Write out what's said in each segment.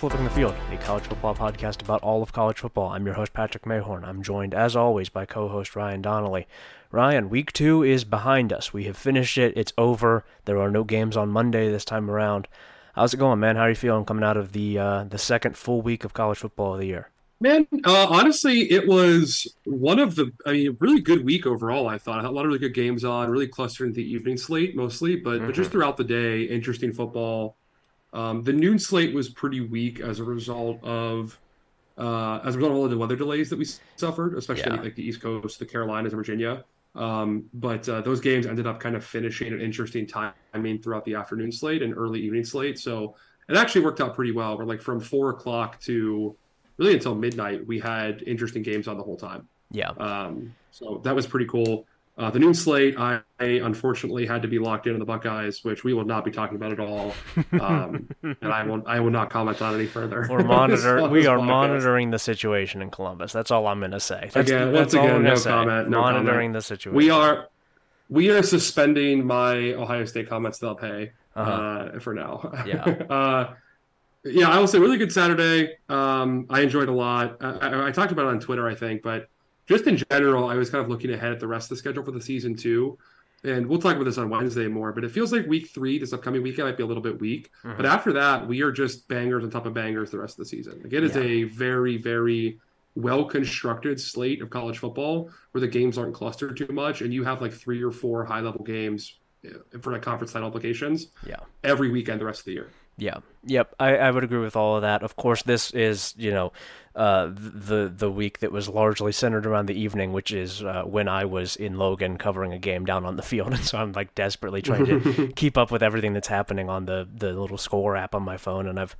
Flipping the Field, a college football podcast about all of college football. I'm your host, Patrick Mayhorn. I'm joined, as always, by co host Ryan Donnelly. Ryan, week two is behind us. We have finished it. It's over. There are no games on Monday this time around. How's it going, man? How are you feeling coming out of the uh, the second full week of college football of the year? Man, uh, honestly, it was one of the, I mean, really good week overall. I thought I had a lot of really good games on, really clustered in the evening slate mostly, but mm-hmm. but just throughout the day, interesting football. Um, the noon slate was pretty weak as a result of uh, as a result of all of the weather delays that we suffered, especially yeah. like the East Coast, the Carolinas, and Virginia. Um, but uh, those games ended up kind of finishing an interesting timing throughout the afternoon slate and early evening slate. So it actually worked out pretty well. We're like from four o'clock to really until midnight, we had interesting games on the whole time. Yeah. Um, so that was pretty cool. Uh, the noon slate, I, I, unfortunately had to be locked in on the Buckeyes, which we will not be talking about at all, um, and I will I will not comment on any further. We're monitor we are podcast. monitoring the situation in Columbus. That's all I'm going to say. That's, again, that's once again, no say. comment. No monitoring comment. the situation. We are we are suspending my Ohio State comments. They'll pay uh-huh. uh, for now. Yeah. uh, yeah, I will say really good Saturday. Um, I enjoyed a lot. I, I talked about it on Twitter, I think, but just in general, I was kind of looking ahead at the rest of the schedule for the season too. And we'll talk about this on Wednesday more, but it feels like week three, this upcoming weekend, might be a little bit weak. Mm-hmm. But after that, we are just bangers on top of bangers the rest of the season. Like it is yeah. a very, very well constructed slate of college football where the games aren't clustered too much, and you have like three or four high level games eh, for like conference title applications. Yeah, every weekend the rest of the year. Yeah. Yep. I, I would agree with all of that. Of course, this is you know uh, the the week that was largely centered around the evening, which is uh, when I was in Logan covering a game down on the field, and so I'm like desperately trying to keep up with everything that's happening on the the little score app on my phone, and I've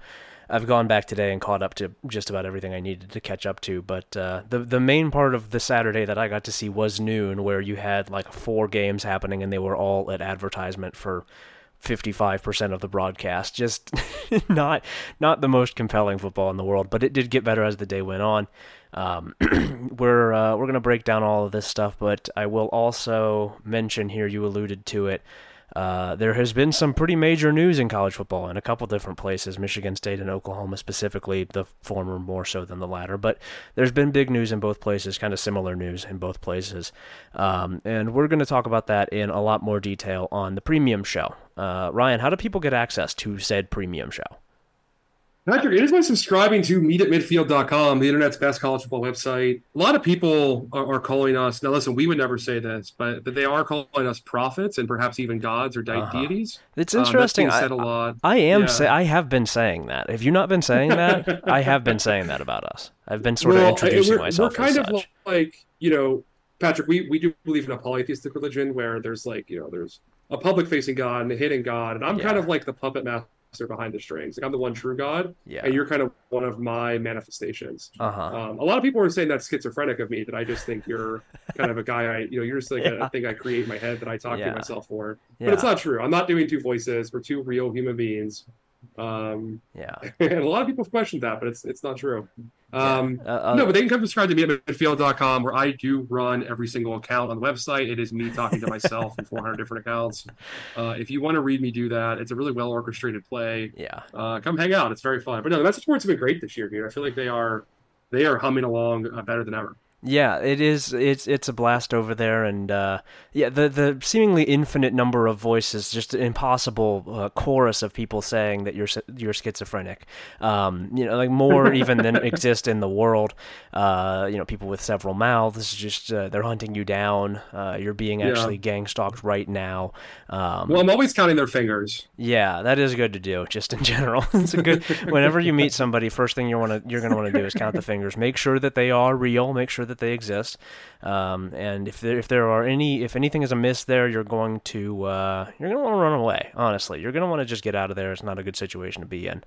I've gone back today and caught up to just about everything I needed to catch up to. But uh, the the main part of the Saturday that I got to see was noon, where you had like four games happening, and they were all at advertisement for 55% of the broadcast. Just not not the most compelling football in the world, but it did get better as the day went on. Um, we're uh, we're gonna break down all of this stuff, but I will also mention here. You alluded to it. Uh, there has been some pretty major news in college football in a couple different places, Michigan State and Oklahoma specifically, the former more so than the latter. But there's been big news in both places, kind of similar news in both places. Um, and we're going to talk about that in a lot more detail on the premium show. Uh, Ryan, how do people get access to said premium show? Patrick, it is by subscribing to meetatmidfield.com, the internet's best college football website. A lot of people are, are, calling us. Now, listen, we would never say this, but, but they are calling us prophets and perhaps even gods or uh-huh. deities. It's um, interesting. Um, said a lot. I, I am. Yeah. Say, I have been saying that. Have you not been saying that? I have been saying that about us. I've been sort well, of introducing we're, myself. We're kind of such. like you know, Patrick. We we do believe in a polytheistic religion where there's like you know there's a public facing God and a hidden God, and I'm yeah. kind of like the puppet master behind the strings. Like I'm the one true God, yeah. and you're kind of one of my manifestations. Uh-huh. Um, a lot of people are saying that's schizophrenic of me. That I just think you're kind of a guy. I, you know, you're just like yeah. a thing I create in my head that I talk yeah. to myself for. But it's not true. I'm not doing two voices. We're two real human beings. Um, yeah, and a lot of people have questioned that, but it's it's not true. Um, yeah. uh, uh, no, but they can come subscribe to meetatmidfield.com where I do run every single account on the website. It is me talking to myself in 400 different accounts. Uh, if you want to read me do that, it's a really well orchestrated play. Yeah. Uh, come hang out. It's very fun. But no, the message boards have been great this year, dude. I feel like they are they are humming along uh, better than ever. Yeah, it is. It's it's a blast over there, and uh, yeah, the the seemingly infinite number of voices, just an impossible uh, chorus of people saying that you're you're schizophrenic. Um, you know, like more even than exist in the world. Uh, you know, people with several mouths, just uh, they're hunting you down. Uh, you're being actually yeah. gang stalked right now. Um, well, I'm always counting their fingers. Yeah, that is good to do, just in general. it's a good. whenever you meet somebody, first thing you want to you're going to want to do is count the fingers. Make sure that they are real. Make sure that they exist. Um, and if there, if there are any, if anything is amiss there, you're going to uh, you're going to want to run away. Honestly, you're going to want to just get out of there. It's not a good situation to be in.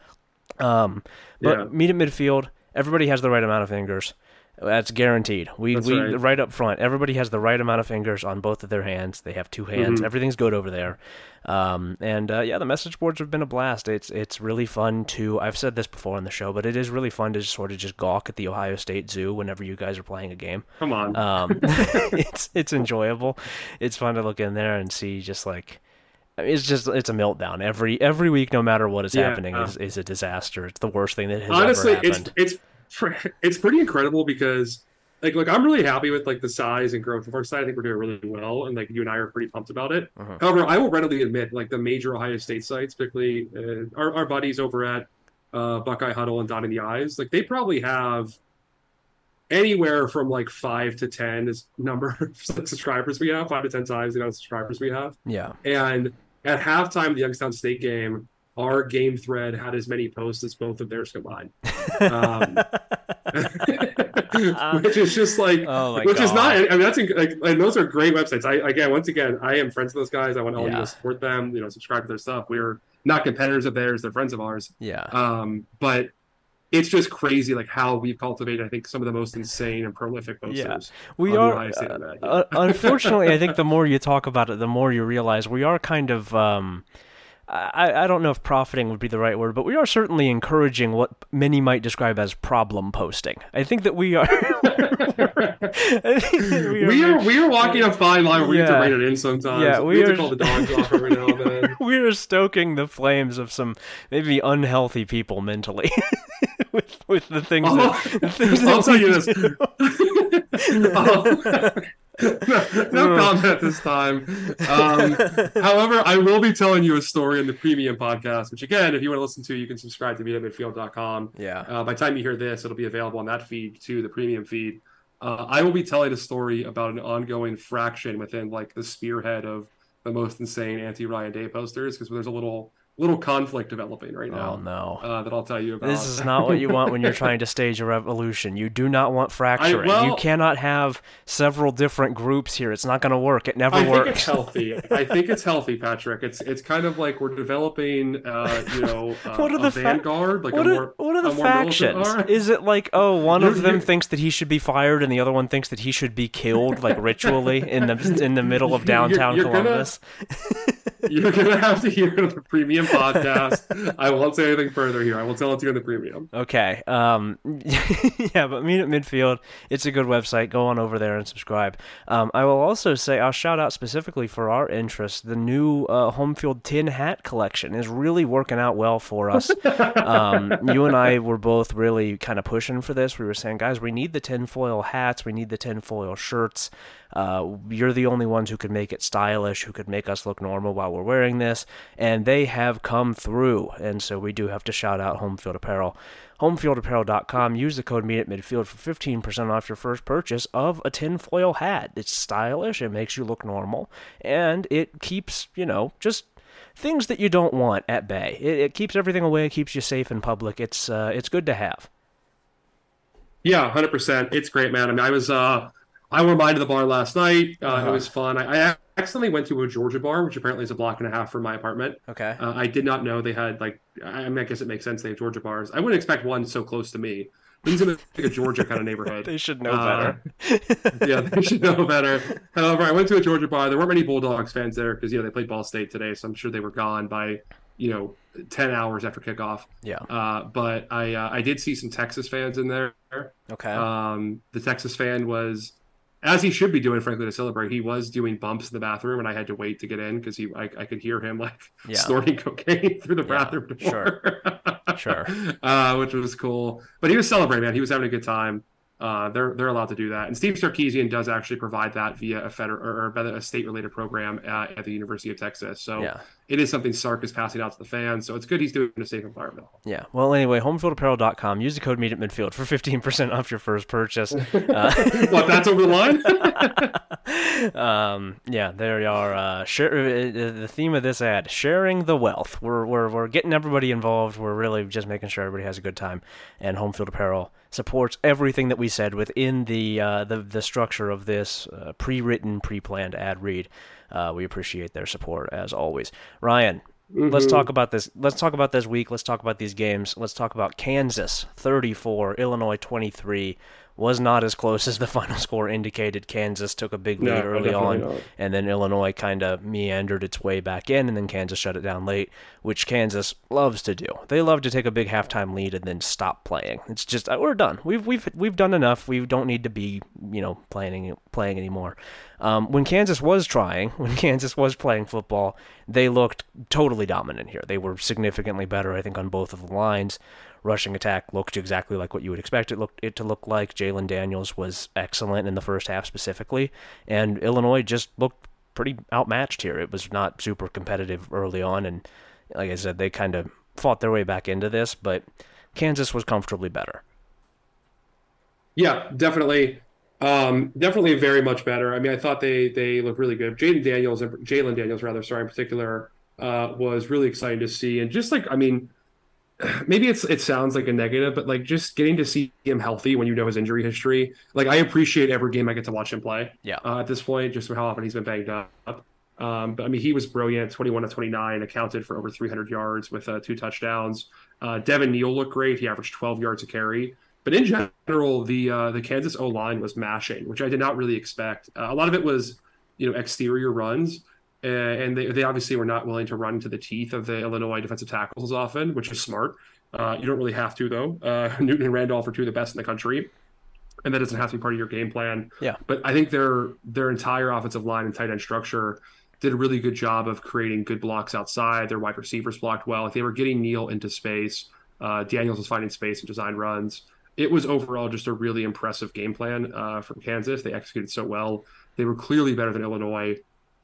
Um, but yeah. meet at midfield. Everybody has the right amount of fingers. That's guaranteed. We That's we right. right. up front. Everybody has the right amount of fingers on both of their hands. They have two hands. Mm-hmm. Everything's good over there. Um, and uh, yeah, the message boards have been a blast. It's it's really fun to. I've said this before on the show, but it is really fun to just sort of just gawk at the Ohio State Zoo whenever you guys are playing a game. Come on. Um, it's it's enjoyable. It's fun to look in there and see just like it's just it's a meltdown every every week, no matter what is Yeah. happening, is, is a disaster. It's the worst thing that has honestly ever it's happened. it's pr- it's pretty incredible because like look i'm really happy with like the size and growth of our site. I think we're doing really well and like you and i are pretty pumped about it. Mhm. however i will readily admit like the major ohio state sites particularly uh, our, our buddies over at uh, buckeye huddle and dotting the eyes like they probably have anywhere from like five to ten is number of subscribers we have five to ten times the amount of subscribers we have. Yeah, and at halftime of the Youngstown State game, our game thread had as many posts as both of theirs combined. Um, which is just like, oh which god, is not. I mean, that's like, and those are great websites. I again, once again, I am friends with those guys. I want all of you to support them. You know, subscribe to their stuff. We're not competitors of theirs; they're friends of ours. yeah. Um, but it's just crazy, like how we've cultivated. I think some of the most insane and prolific Yeah. posters. We are. Uh, uh, unfortunately, I think the more you talk about it, the more you realize we are kind of. Um, I, I don't know if profiting would be the right word, but we are certainly encouraging what many might describe as problem posting. I think that we are. That we are. we are we are walking a fine line. where We have Yeah. to rein it in sometimes. Yeah, we, we have are- to call the dogs off every now and then. we are stoking the flames of some maybe unhealthy people mentally with with the things Oh, that, the things I'll tell we you this. Oh. No, no comment this time. Um, however, I will be telling you a story in the premium podcast, which again, if you want to listen to, you can subscribe to meetatmidfield.com. yeah. Uh, by the time you hear this, it'll be available on that feed too, the premium feed. Uh, I will be telling a story about an ongoing fraction within like the spearhead of the most insane anti Ryan Day posters because there's a little little conflict developing right Oh now no. uh, that I'll tell you about. This is not what you want when you're trying to stage a revolution. You do not want fracturing. you well- cannot have several different groups here. It's not going to work. It never I think it's works. healthy. I think it's healthy, Patrick. It's it's kind of like we're developing, uh, you know, uh, What are a the fa- vanguard, like what a are, more what are the factions? Is it like, oh, one You're- of them thinks that he should be fired and the other one thinks that he should be killed, like ritually in the in the middle of You're- downtown you're gonna- Columbus? You're gonna have to hear the premium podcast. I won't say anything further here. I will tell it to you in the premium. Okay. Um, yeah, but Meet at Midfield, it's a good website. Go on over there and subscribe. Um, I will also say, I'll shout out specifically for our interest, the new uh, Home Field tin hat collection is really working out well for us. um, you and I were both really kind of pushing for this. We were saying, guys, we need the tinfoil hats, we need the tinfoil shirts. Uh, you're the only ones who could make it stylish, who could make us look normal while we're wearing this, and they have come through. And so we do have to shout out Home Field Apparel. HomeFieldApparel.com. Use the code Meet for 15% off your first purchase of a tinfoil hat. It's stylish, it makes you look normal, and it keeps, you know, just things that you don't want at bay. It, it keeps everything away, it keeps you safe in public. It's uh, it's good to have. Yeah, hundred percent. It's great, man. I mean, I was uh, I went by to the bar last night. Uh, Uh-huh. It was fun. I, I accidentally went to a Georgia bar, which apparently is a block and a half from my apartment. Okay. Uh, I did not know they had like. I, mean, I guess it makes sense they have Georgia bars. I wouldn't expect one so close to me. Things in like a Georgia kind of neighborhood. They should know Uh, better. yeah, they should know better. However, I went to a Georgia bar. There weren't many Bulldogs fans there because you know they played Ball State today, so I'm sure they were gone by you know ten hours after kickoff. Yeah. Uh, but I uh, I did see some Texas fans in there. Okay. Um, the Texas fan was, as he should be doing, frankly, to celebrate. He was doing bumps in the bathroom, and I had to wait to get in because he I, I could hear him like Yeah. snorting cocaine through the Yeah, bathroom door. sure. Sure. uh, which was cool. But he was celebrating, man. He was having a good time. Uh, they're they're allowed to do that, and Steve Sarkisian does actually provide that via a federal or, or a state related program at, at the University of Texas. So Yeah. it is something Sark is passing out to the fans. So it's good he's doing it in a safe environment. Yeah. Well, anyway, homefieldapparel.com. Use the code Meet at Midfield for 15% off your first purchase. Uh, what? That's over the line. um, yeah, there you are. Uh, share, uh, the theme of this ad: sharing the wealth. We're we're we're getting everybody involved. We're really just making sure everybody has a good time. And Home Field Apparel supports everything that we said within the uh, the the structure of this uh, pre-written, pre-planned ad read. Uh, we appreciate their support as always. Ryan, let's talk about this. Let's talk about this week. Let's talk about these games. Let's talk about Kansas 34, Illinois 23. Was not as close as the final score indicated. Kansas took a big lead No, early on, not. and then Illinois kind of meandered its way back in, and then Kansas shut it down late, which Kansas loves to do. They love to take a big halftime lead and then stop playing. It's just uh, we're done. We've we've we've done enough. We don't need to be you know playing playing anymore. Um, when Kansas was trying, when Kansas was playing football, they looked totally dominant here. They were significantly better, I think, on both of the lines. Rushing attack looked exactly like what you would expect it looked it to look like. Jalon Daniels was excellent in the first half specifically, and Illinois just looked pretty outmatched here. It was not super competitive early on, and like I said, they kind of fought their way back into this, but Kansas was comfortably better. Yeah, definitely. Um, definitely very much better. I mean, I thought they they looked really good. Jaden Daniels, Jalon Daniels, rather, sorry, in particular, uh, was really exciting to see. And just like, I mean, maybe it's it sounds like a negative, but like just getting to see him healthy when you know his injury history. Like, I appreciate every game I get to watch him play. Yeah. Uh, at this point, just for how often he's been banged up. Um, but I mean, he was brilliant. 21 to 29, accounted for over 300 yards with uh, two touchdowns. Uh, Devin Neal looked great. He averaged 12 yards a carry. But in general, the uh, the Kansas O line was mashing, which I did not really expect. Uh, a lot of it was, you know, exterior runs, uh, and they, they obviously were not willing to run to the teeth of the Illinois defensive tackles as often, which is smart. Uh, you don't really have to though. Uh, Newton and Randolph are two of the best in the country, and that doesn't have to be part of your game plan. Yeah. But I think their their entire offensive line and tight end structure did a really good job of creating good blocks outside. Their wide receivers blocked well. They were getting Neal into space. Uh, Daniels was finding space and design runs it was overall just a really impressive game plan uh, from Kansas. They executed so well. They were clearly better than Illinois.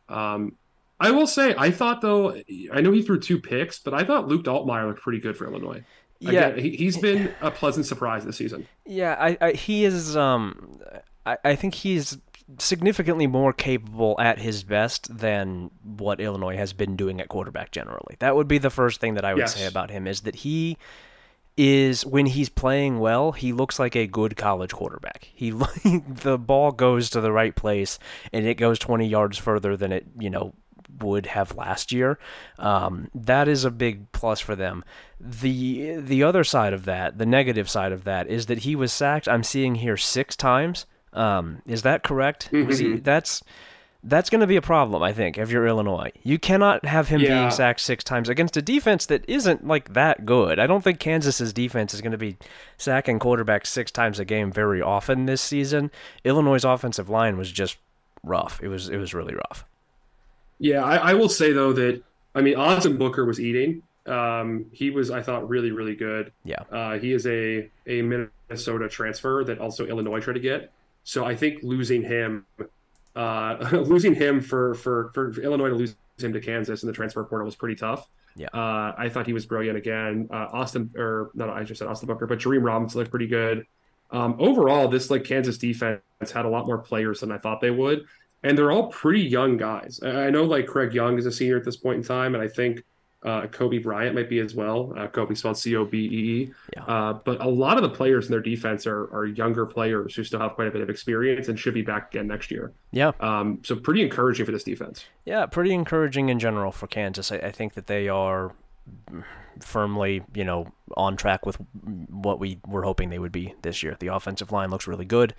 Um, I will say, I thought though, I know he threw two picks, but I thought Luke Altmaier looked pretty good for Illinois. Yeah, Again, he, he's been a pleasant surprise this season. Yeah, I, I he is. Um, I, I think he's significantly more capable at his best than what Illinois has been doing at quarterback generally. That would be the first thing that I would Yes. say about him is that he is when he's playing well, he looks like a good college quarterback. He the ball goes to the right place and it goes 20 yards further than it, you know, would have last year. Um, that is a big plus for them. The the other side of that, the negative side of that, is that he was sacked. I'm seeing here six times. Um, is that correct? Was he, that's that's going to be a problem, I think, if you're Illinois. You cannot have him Yeah. being sacked six times against a defense that isn't like that good. I don't think Kansas's defense is going to be sacking quarterbacks six times a game very often this season. Illinois' offensive line was just rough. It was it was really rough. Yeah, I, I will say though that I mean Austin Booker was eating. Um, he was, I thought, really, really good. Yeah. Uh, he is a a Minnesota transfer that also Illinois tried to get. So I think losing him, uh, losing him for, for for Illinois to lose him to Kansas in the transfer portal was pretty tough. Yeah. Uh, I thought he was brilliant again. Uh, Austin, or not, I just said Austin Booker, but Jareem Robinson looked pretty good. Um, overall, this like Kansas defense had a lot more players than I thought they would, and they're all pretty young guys. I know like Craig Young is a senior at this point in time, and I think uh, Cobee Bryant might be as well. Uh, Kobe spelled C O B E E. Yeah. Uh, but a lot of the players in their defense are, are younger players who still have quite a bit of experience and should be back again next year. Yeah. Um, so pretty encouraging for this defense. Yeah, pretty encouraging in general for Kansas. I, I think that they are firmly, you know, on track with what we were hoping they would be this year. The offensive line looks really good.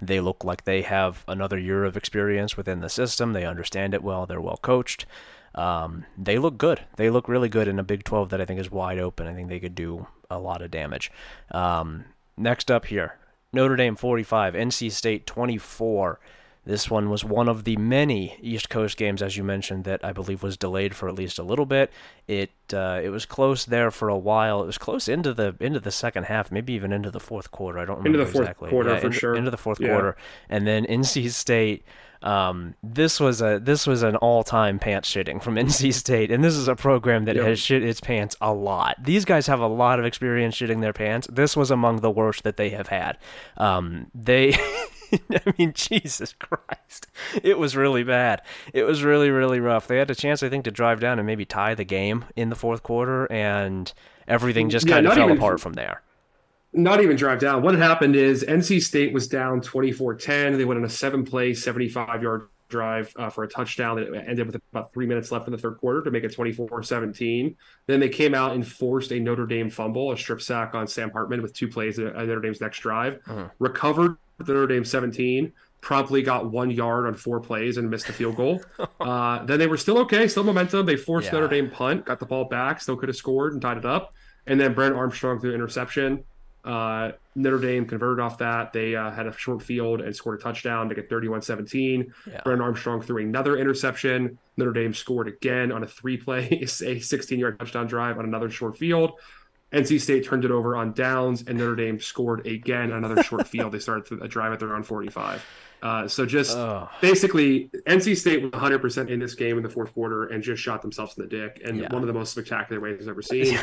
They look like they have another year of experience within the system. They understand it well. They're well coached. Um, they look good. They look really good in a Big 12 that I think is wide open. I think they could do a lot of damage. Um, next up here, Notre Dame 45, NC State 24. This one was one of the many East Coast games, as you mentioned, that I believe was delayed for at least a little bit. It uh, it was close there for a while. It was close into the into the second half, maybe even into the fourth quarter. I don't remember Into the fourth exactly. quarter Yeah, for into, sure. Into the fourth Yeah. quarter, and then NC State. Um, this was a this was an all time pants shitting from NC State, and this is a program that Yep. has shit its pants a lot. These guys have a lot of experience shitting their pants. This was among the worst that they have had. Um, they. I mean, Jesus Christ. It was really bad. It was really, really rough. They had a chance, I think, to drive down and maybe tie the game in the fourth quarter, and everything just Yeah, kind of fell even- apart from there. Not even drive down. What happened is NC State was down 24 10. They went on a seven play, 75 yard drive uh, for a touchdown that ended with about three minutes left in the third quarter to make it 24 17. Then they came out and forced a Notre Dame fumble, a strip sack on Sam Hartman with two plays at Notre Dame's next drive, Uh-huh. recovered Notre Dame 17, promptly got one yard on four plays and missed the field goal. uh, then they were still okay, still momentum. They forced Yeah. Notre Dame punt, got the ball back, still could have scored and tied it up. And then Brennan Armstrong threw an interception. Uh, Notre Dame converted off that. They uh, had a short field and scored a touchdown to get 31 17. Yeah. Brennan Armstrong threw another interception. Notre Dame scored again on a three play, a 16 yard touchdown drive on another short field. NC State turned it over on downs, and Notre Dame scored again another short field. They started a drive at their own 45. Uh, so just basically, NC State was 100% in this game in the fourth quarter and just shot themselves in the dick in Yeah. one of the most spectacular ways I've ever seen.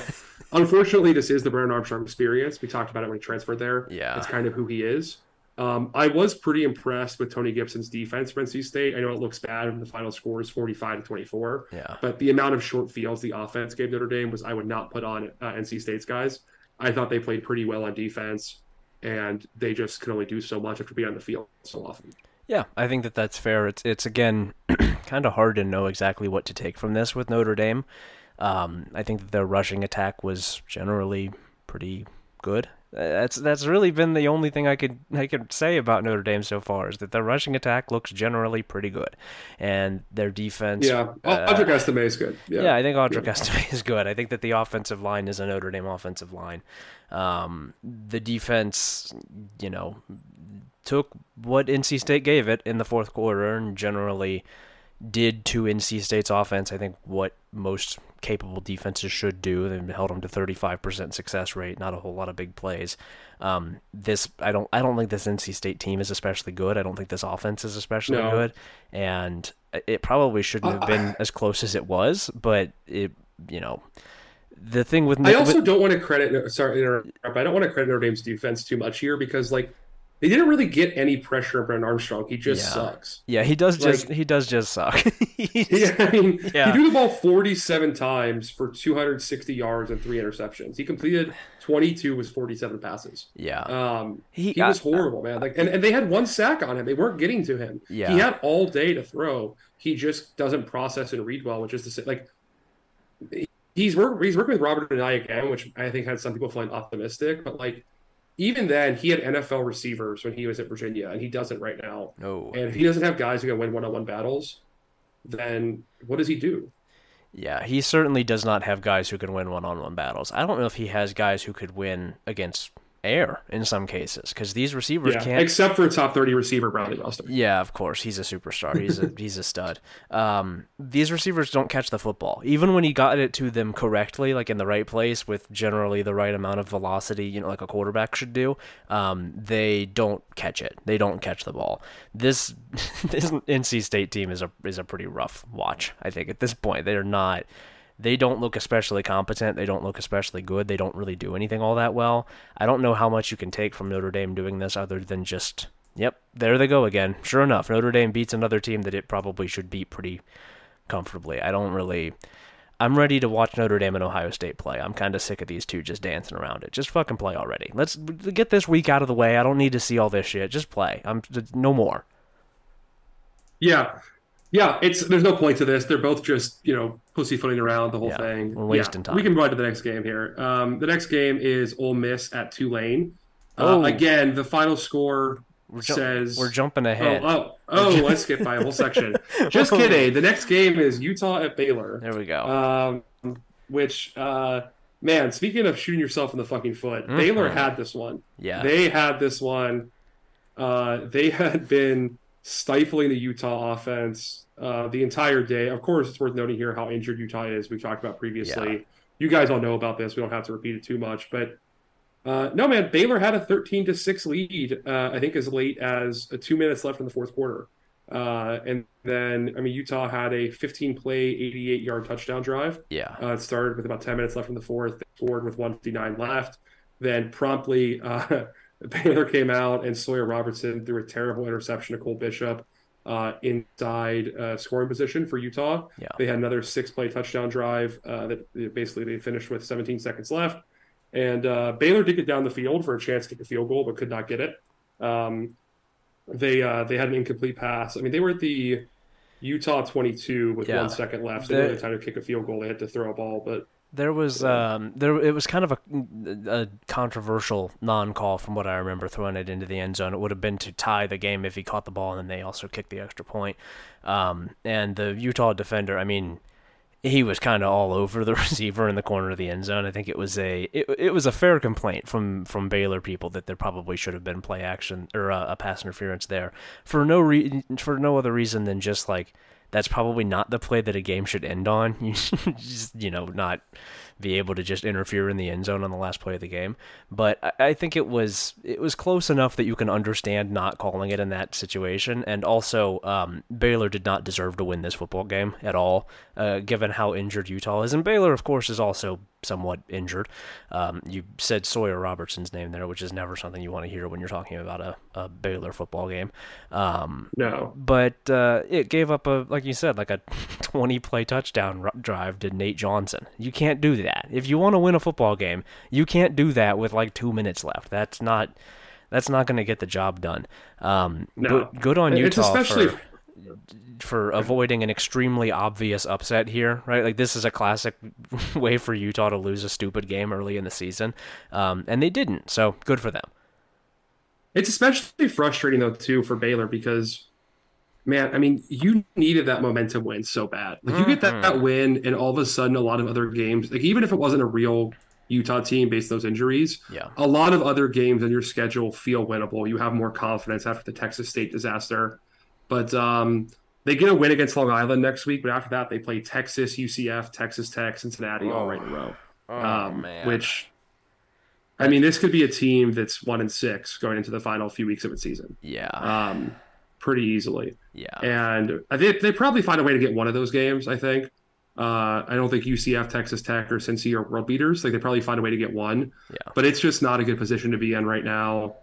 Unfortunately, this is the Brennan Armstrong experience. We talked about it when he transferred there. Yeah. It's kind of who he is. Um, I was pretty impressed with Tony Gibson's defense for NC State. I know it looks bad when the final score is 45 to 24, Yeah. but the amount of short fields the offense gave Notre Dame was I would not put on uh, NC State's guys. I thought they played pretty well on defense, and they just could only do so much after being on the field so often. Yeah, I think that that's fair. It's it's again kind of hard to know exactly what to take from this with Notre Dame. Um, I think that their rushing attack was generally pretty good. That's that's really been the only thing I could I could say about Notre Dame so far is that their rushing attack looks generally pretty good, and their defense. Yeah, uh, Audric Estime is good. Yeah, Yeah, I think Audric Estime is good. I think that the offensive line is a Notre Dame offensive line. Um, the defense, you know, took what NC State gave it in the fourth quarter and generally did to NC State's offense, I think, what most capable defenses should do. They held them to 35% success rate, not a whole lot of big plays. Um, this I don't I don't think this NC State team is especially good. I don't think this offense is especially No. good, and it probably shouldn't have Uh, been as close as it was. But it, you know, the thing with I also with- don't want to credit. Sorry, to interrupt. I don't want to credit Notre Dame's defense too much here because like they didn't really get any pressure on Brennan Armstrong. He just Yeah. sucks. yeah, he does just he does just suck. Yeah, I mean, Yeah. he threw the ball 47 times for 260 yards and three interceptions. He completed 22 with 47 passes. yeah, Um, He- he, was I- horrible, man. Like, and, and they had one sack on him. They weren't getting to him. Yeah. He had all day to throw. He just doesn't process and read well, which is to say, like, he's work, he's working with Robert Anae again, which I think had some people feeling optimistic. But like, even then, he had NFL receivers when he was at Virginia, and he doesn't right now. no, And if he doesn't have guys who can win one-on-one battles, then what does he do? Yeah, he certainly does not have guys who can win one-on-one battles. I don't know if he has guys who could win against air in some cases because these receivers Yeah, can't. except for a top 30 receiver, Bradley Buster. yeah, of course, he's a superstar. He's a he's a stud. Um, these receivers don't catch the football, even when he got it to them correctly, like in the right place with generally the right amount of velocity, you know, like a quarterback should do. Um, they don't catch it. They don't catch the ball. This this NC State team is a is a pretty rough watch. I think at this point they're not. They don't look especially competent. They don't look especially good. They don't really do anything all that well. I don't know how much you can take from Notre Dame doing this other than just, yep, there they go again. Sure enough, Notre Dame beats another team that it probably should beat pretty comfortably. I don't really. I'm ready to watch Notre Dame and Ohio State play. I'm kind of sick of these two just dancing around it. Just fucking play already. Let's get this week out of the way. I don't need to see all this shit. Just play. I'm no more. Yeah. Yeah, it's there's no point to this. They're both just, you know, pussyfooting around the whole Yeah, thing. we're wasting Yeah, time. We can go on to the next game here. Um, the next game is Ole Miss at Tulane. Uh, Oh. again, the final score We're, ju- says we're jumping Oh, ahead. oh, oh, let's skip by a whole section. Just kidding. The next game is Utah at Baylor. There we go. Um, which, uh, man, speaking of shooting yourself in the fucking foot, Baylor had this one. yeah. They had this one. Uh, they had been stifling the Utah offense uh, the entire day. Of course, it's worth noting here how injured Utah is. We've talked about previously. Yeah. You guys all know about this. We don't have to repeat it too much. But uh, no, man, Baylor had a 13 to 6 lead, uh, I think, as late as uh, two minutes left in the fourth quarter. Uh, and then, I mean, Utah had a 15 play, 88 yard touchdown drive. yeah. Uh, it started with about 10 minutes left in the fourth. Scored with 159 left. Then promptly, uh, Baylor came out and Sawyer Robertson threw a terrible interception to Cole Bishop uh, inside uh, scoring position for Utah. Yeah. They had another six play touchdown drive uh, that basically they finished with 17 seconds left. And uh, Baylor did get down the field for a chance to kick a field goal, but could not get it. Um, they uh, they had an incomplete pass. I mean, they were at the Utah 22 with Yeah. one second left. So The- they didn't time to kick a field goal. They had to throw a ball, but There was um there it was kind of a, a controversial non-call from what I remember throwing it into the end zone. It would have been to tie the game if he caught the ball and then they also kicked the extra point. Um and the Utah defender, I mean, he was kind of all over the receiver in the corner of the end zone. I think it was a it, it was a fair complaint from from Baylor people that there probably should have been play action or uh, a pass interference there for no re- for no other reason than just like that's probably not the play that a game should end on. You just you know not be able to just interfere in the end zone on the last play of the game. But I, I think it was it was close enough that you can understand not calling it in that situation. And also, um, Baylor did not deserve to win this football game at all, uh, given how injured Utah is. And Baylor, of course, is also somewhat injured. Um, you said Sawyer Robertson's name there, which is never something you want to hear when you're talking about a, a Baylor football game. Um, no. but uh, it gave up a like you said like a 20 play touchdown drive to Nate Johnson. You can't do that. If you want to win a football game, you can't do that with like 2 minutes left. That's not that's not going to get the job done. Um No. good, good on It's Utah especially for for avoiding an extremely obvious upset here, right? Like this is a classic way for Utah to lose a stupid game early in the season. Um and they didn't. So, good for them. It's especially frustrating though too for Baylor because, man, I mean, you needed that momentum win so bad. Like you get that, that win, and all of a sudden, a lot of other games, like even if it wasn't a real Utah team based on those injuries, Yeah. a lot of other games on your schedule feel winnable. You have more confidence after the Texas State disaster, but um, they get a win against Long Island next week. But after that, they play Texas, UCF, Texas Tech, Cincinnati, all right in a row. Oh, um, which I mean, this could be a team that's one and six going into the final few weeks of its season, Yeah. um, pretty easily. yeah. And I think they probably find a way to get one of those games. I think. Uh, I don't think UCF, Texas Tech, or Cincy are world beaters. Like they probably find a way to get one, Yeah. but it's just not a good position to be in right now.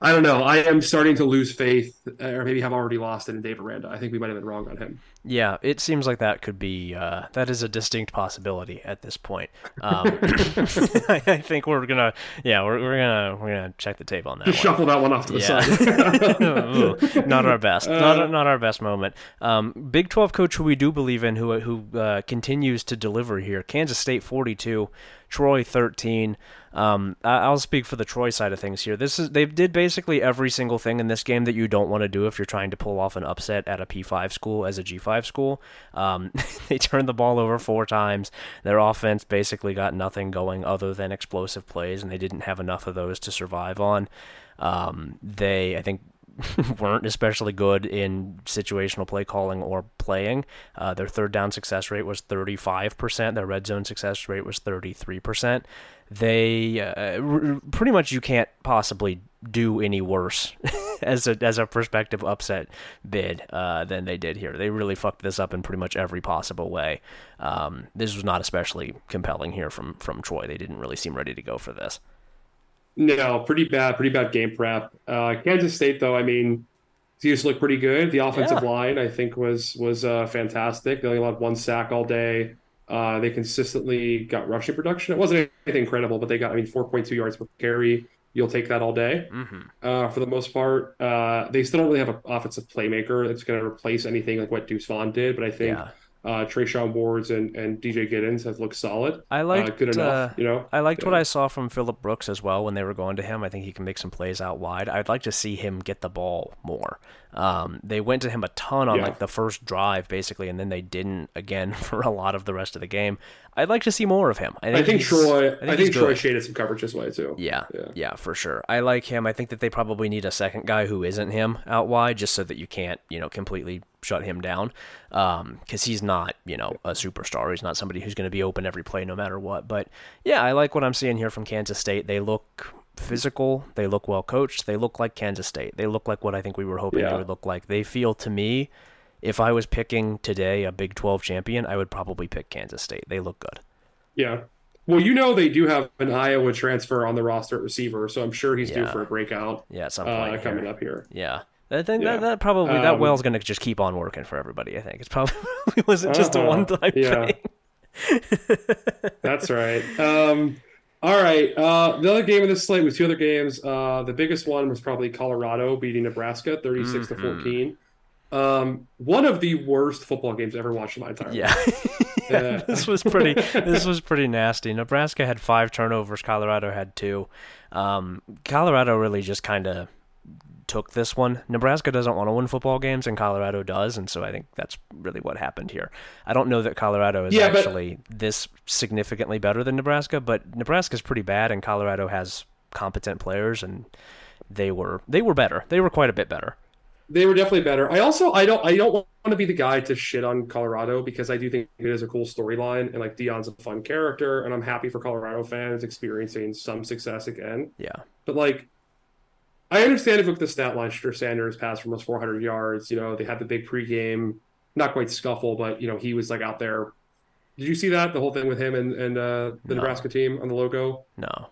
I don't know. I am starting to lose faith, or maybe have already lost it in Dave Aranda. I think we might have been wrong on him. Yeah, it seems like that could be uh, that is a distinct possibility at this point. Um, I, think we're gonna, yeah, we're, we're gonna we're gonna check the tape on that. Just one. shuffle that one off to the Yeah. side. Ooh, not our best. not not our best moment. Um, Big Twelve coach who we do believe in, who who uh, continues to deliver here. Kansas State forty two, Troy thirteen. Um, I'll speak for the Troy side of things here. This is they did basically every single thing in this game that you don't want to do if you're trying to pull off an upset at a P5 school as a G5 school. Um, they turned the ball over four times. Their offense basically got nothing going other than explosive plays, and they didn't have enough of those to survive on. Um, they, I think, weren't especially good in situational play calling or playing. Uh, their third down success rate was 35%. Their red zone success rate was 33%. They uh, r- pretty much you can't possibly do any worse as a as a prospective upset bid uh, than they did here. They really fucked this up in pretty much every possible way. Um, this was not especially compelling here from from Troy. They didn't really seem ready to go for this. No, pretty bad, pretty bad game prep. Uh, Kansas State, though, I mean, used to look pretty good. The offensive Yeah. line, I think, was was uh, fantastic. They only allowed one sack all day. Uh, they consistently got rushing production. It wasn't anything incredible, but they got, I mean, 4.2 yards per carry. You'll take that all day Mm-hmm. uh, for the most part. Uh, they still don't really have an offensive playmaker that's going to replace anything like what Deuce Vaughn did, but I think Yeah. Uh, Treshaun Wards and, and DJ Giddens have looked solid. I uh, liked good enough, uh, you know. I liked what I saw from Philip Brooks as well when they were going to him. I think he can make some plays out wide. I'd like to see him get the ball more. Um, they went to him a ton on Yeah. like the first drive, basically, and then they didn't again for a lot of the rest of the game. I'd like to see more of him. I think, I think Troy. I think, I think Troy good. shaded some coverage this way too. Yeah, Yeah. yeah, for sure. I like him. I think that they probably need a second guy who isn't him out wide, just so that you can't, you know, completely shut him down. Because he's not, you know, a superstar. He's not somebody who's going to be open every play, no matter what. But yeah, I like what I'm seeing here from Kansas State. They look physical. They look well coached. They look like Kansas State. They look like what I think we were hoping Yeah. they would look like. They feel to me, if I was picking today a Big 12 champion, I would probably pick Kansas State. They look good. Yeah. Well, you know they do have an Iowa transfer on the roster at receiver, so I'm sure he's due for a breakout Yeah, at some uh, coming up here. Yeah. I think Yeah. that, that probably that Um, well's gonna just keep on working for everybody. I think it's probably it wasn't just a Uh-huh. one time Yeah. thing. That's right. Um, all right. Uh, the other game of this slate was two other games. Uh, the biggest one was probably Colorado beating Nebraska 36 Mm-hmm. to 14. Um, one of the worst football games I've ever watched in my entire Yeah. Yeah. this was pretty this was pretty nasty. Nebraska had five turnovers, Colorado had two. Um, Colorado really just kind of took this one. Nebraska doesn't want to win football games, and Colorado does, and so I think that's really what happened here. I don't know that Colorado is Yeah, but- actually this significantly better than Nebraska, but Nebraska's pretty bad, and Colorado has competent players, and they were they were better. They were quite a bit better. They were definitely better. I also I don't I don't want to be the guy to shit on Colorado because I do think it is a cool storyline and like Deion's a fun character and I'm happy for Colorado fans experiencing some success again. Yeah, But like I understand if you look at the stat line, Shedeur Sanders passed for almost 400 yards. You know, they had the big pregame, not quite scuffle, but you know he was like out there. Did you see that the whole thing with him and and uh, the No. Nebraska team on the logo? no,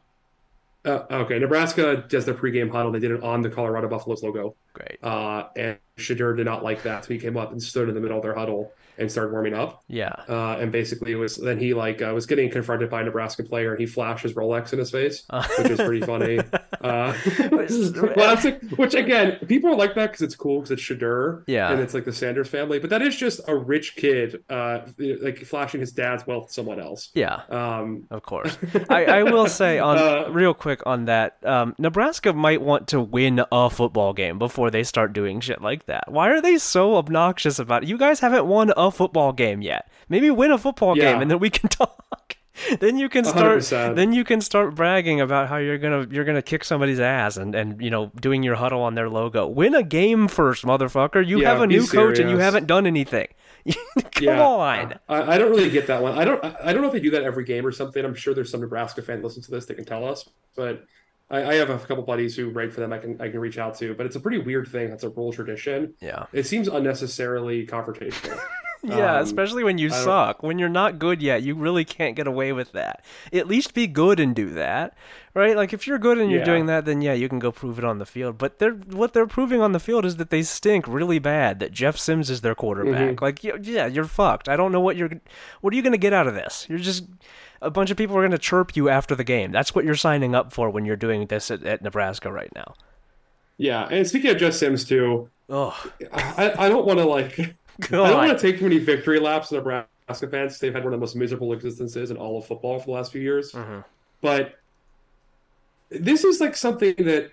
Uh, okay, Nebraska does their pregame huddle. They did it on the Colorado Buffaloes logo. great. Uh, and Shedeur did not like that, so he came up and stood in the middle of their huddle and started warming up. Yeah, Uh, and basically, it was then he like uh, was getting confronted by a Nebraska player, and he flashed his Rolex in his face, which is pretty funny. Uh, well, that's which again, people like that because it's cool because it's Shedeur, Yeah. and it's like the Sanders family. But that is just a rich kid, uh, like flashing his dad's wealth to someone else. yeah. Um, Of course. I, I will say on Uh, real quick on that, um, Nebraska might want to win a football game before they start doing shit like that. Why are they so obnoxious about it? You guys haven't won a football game yet. Maybe win a football Yeah. game and then we can talk. then you can start 100%. then you can start bragging about how you're gonna you're gonna kick somebody's ass and, and you know doing your huddle on their logo. Win a game first, motherfucker. You Yeah, have a new coach and you haven't done anything. Come yeah, on. I, I don't really get that one. I don't. I don't know if they do that every game or something. I'm sure there's some Nebraska fan listen to this that can tell us. But I, I have a couple buddies who write for them. I can I can reach out to. But it's a pretty weird thing. That's a rule tradition. Yeah. It seems unnecessarily confrontational. Yeah, Um, especially when you suck. When you're not good yet, you really can't get away with that. At least be good and do that, right? Like if you're good and you're Yeah. doing that, then yeah, you can go prove it on the field. But they're what they're proving on the field is that they stink really bad. That Jeff Sims is their quarterback. Mhm. Like yeah, you're fucked. I don't know what you're. What are you gonna get out of this? You're just a bunch of people are gonna chirp you after the game. That's what you're signing up for when you're doing this at, at Nebraska right now. yeah, and speaking of Jeff Sims too, Oh I, I don't want to like. I don't want to take too many victory laps in Nebraska fans. They've had one of the most miserable existences in all of football for the last few years. Mhm. But this is like something that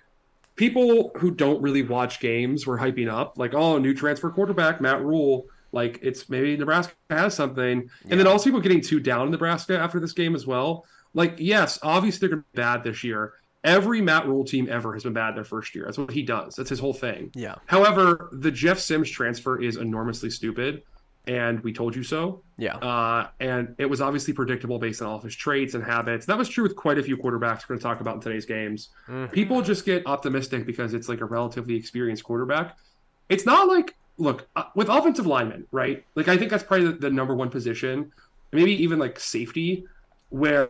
people who don't really watch games were hyping up, like, oh, new transfer quarterback, Matt Rhule. Like it's maybe Nebraska has something. And then also people getting too down in Nebraska after this game as well. Like, yes, obviously they're bad this year. Every Matt Rhule team ever has been bad their first year. That's what he does. That's his whole thing. Yeah. However, the Jeff Sims transfer is enormously stupid, and we told you so. Yeah. Uh, and it was obviously predictable based on all of his traits and habits. That was true with quite a few quarterbacks we're going to talk about in today's games. Mhm. People just get optimistic because it's like a relatively experienced quarterback. It's not like, look, uh, with offensive linemen, right? Like, I think that's probably the, the number one position, maybe even like safety, where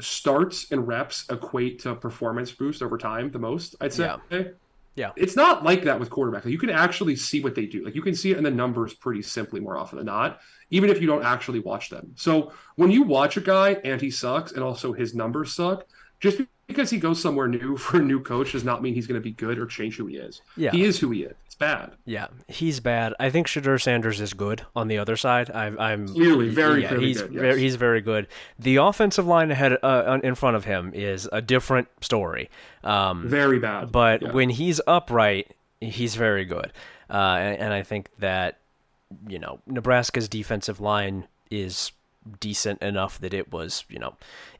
starts and reps equate to performance boost over time the most, I'd say. Yeah. It's not like that with quarterback. Like, you can actually see what they do. Like you can see it in the numbers pretty simply more often than not, even if you don't actually watch them. So when you watch a guy and he sucks and also his numbers suck, just because he goes somewhere new for a new coach does not mean he's going to be good or change who he is. Yeah. He is who he is. It's bad. Yeah, he's bad. I think Shedeur Sanders is good on the other side. I, I'm Clearly, very yeah, he's good, yes. very, he's very good. The offensive line ahead uh, in front of him is a different story. Um, Very bad. but Yeah. when he's upright, he's very good. Uh, and, and I think that you know Nebraska's defensive line is decent enough that it was you know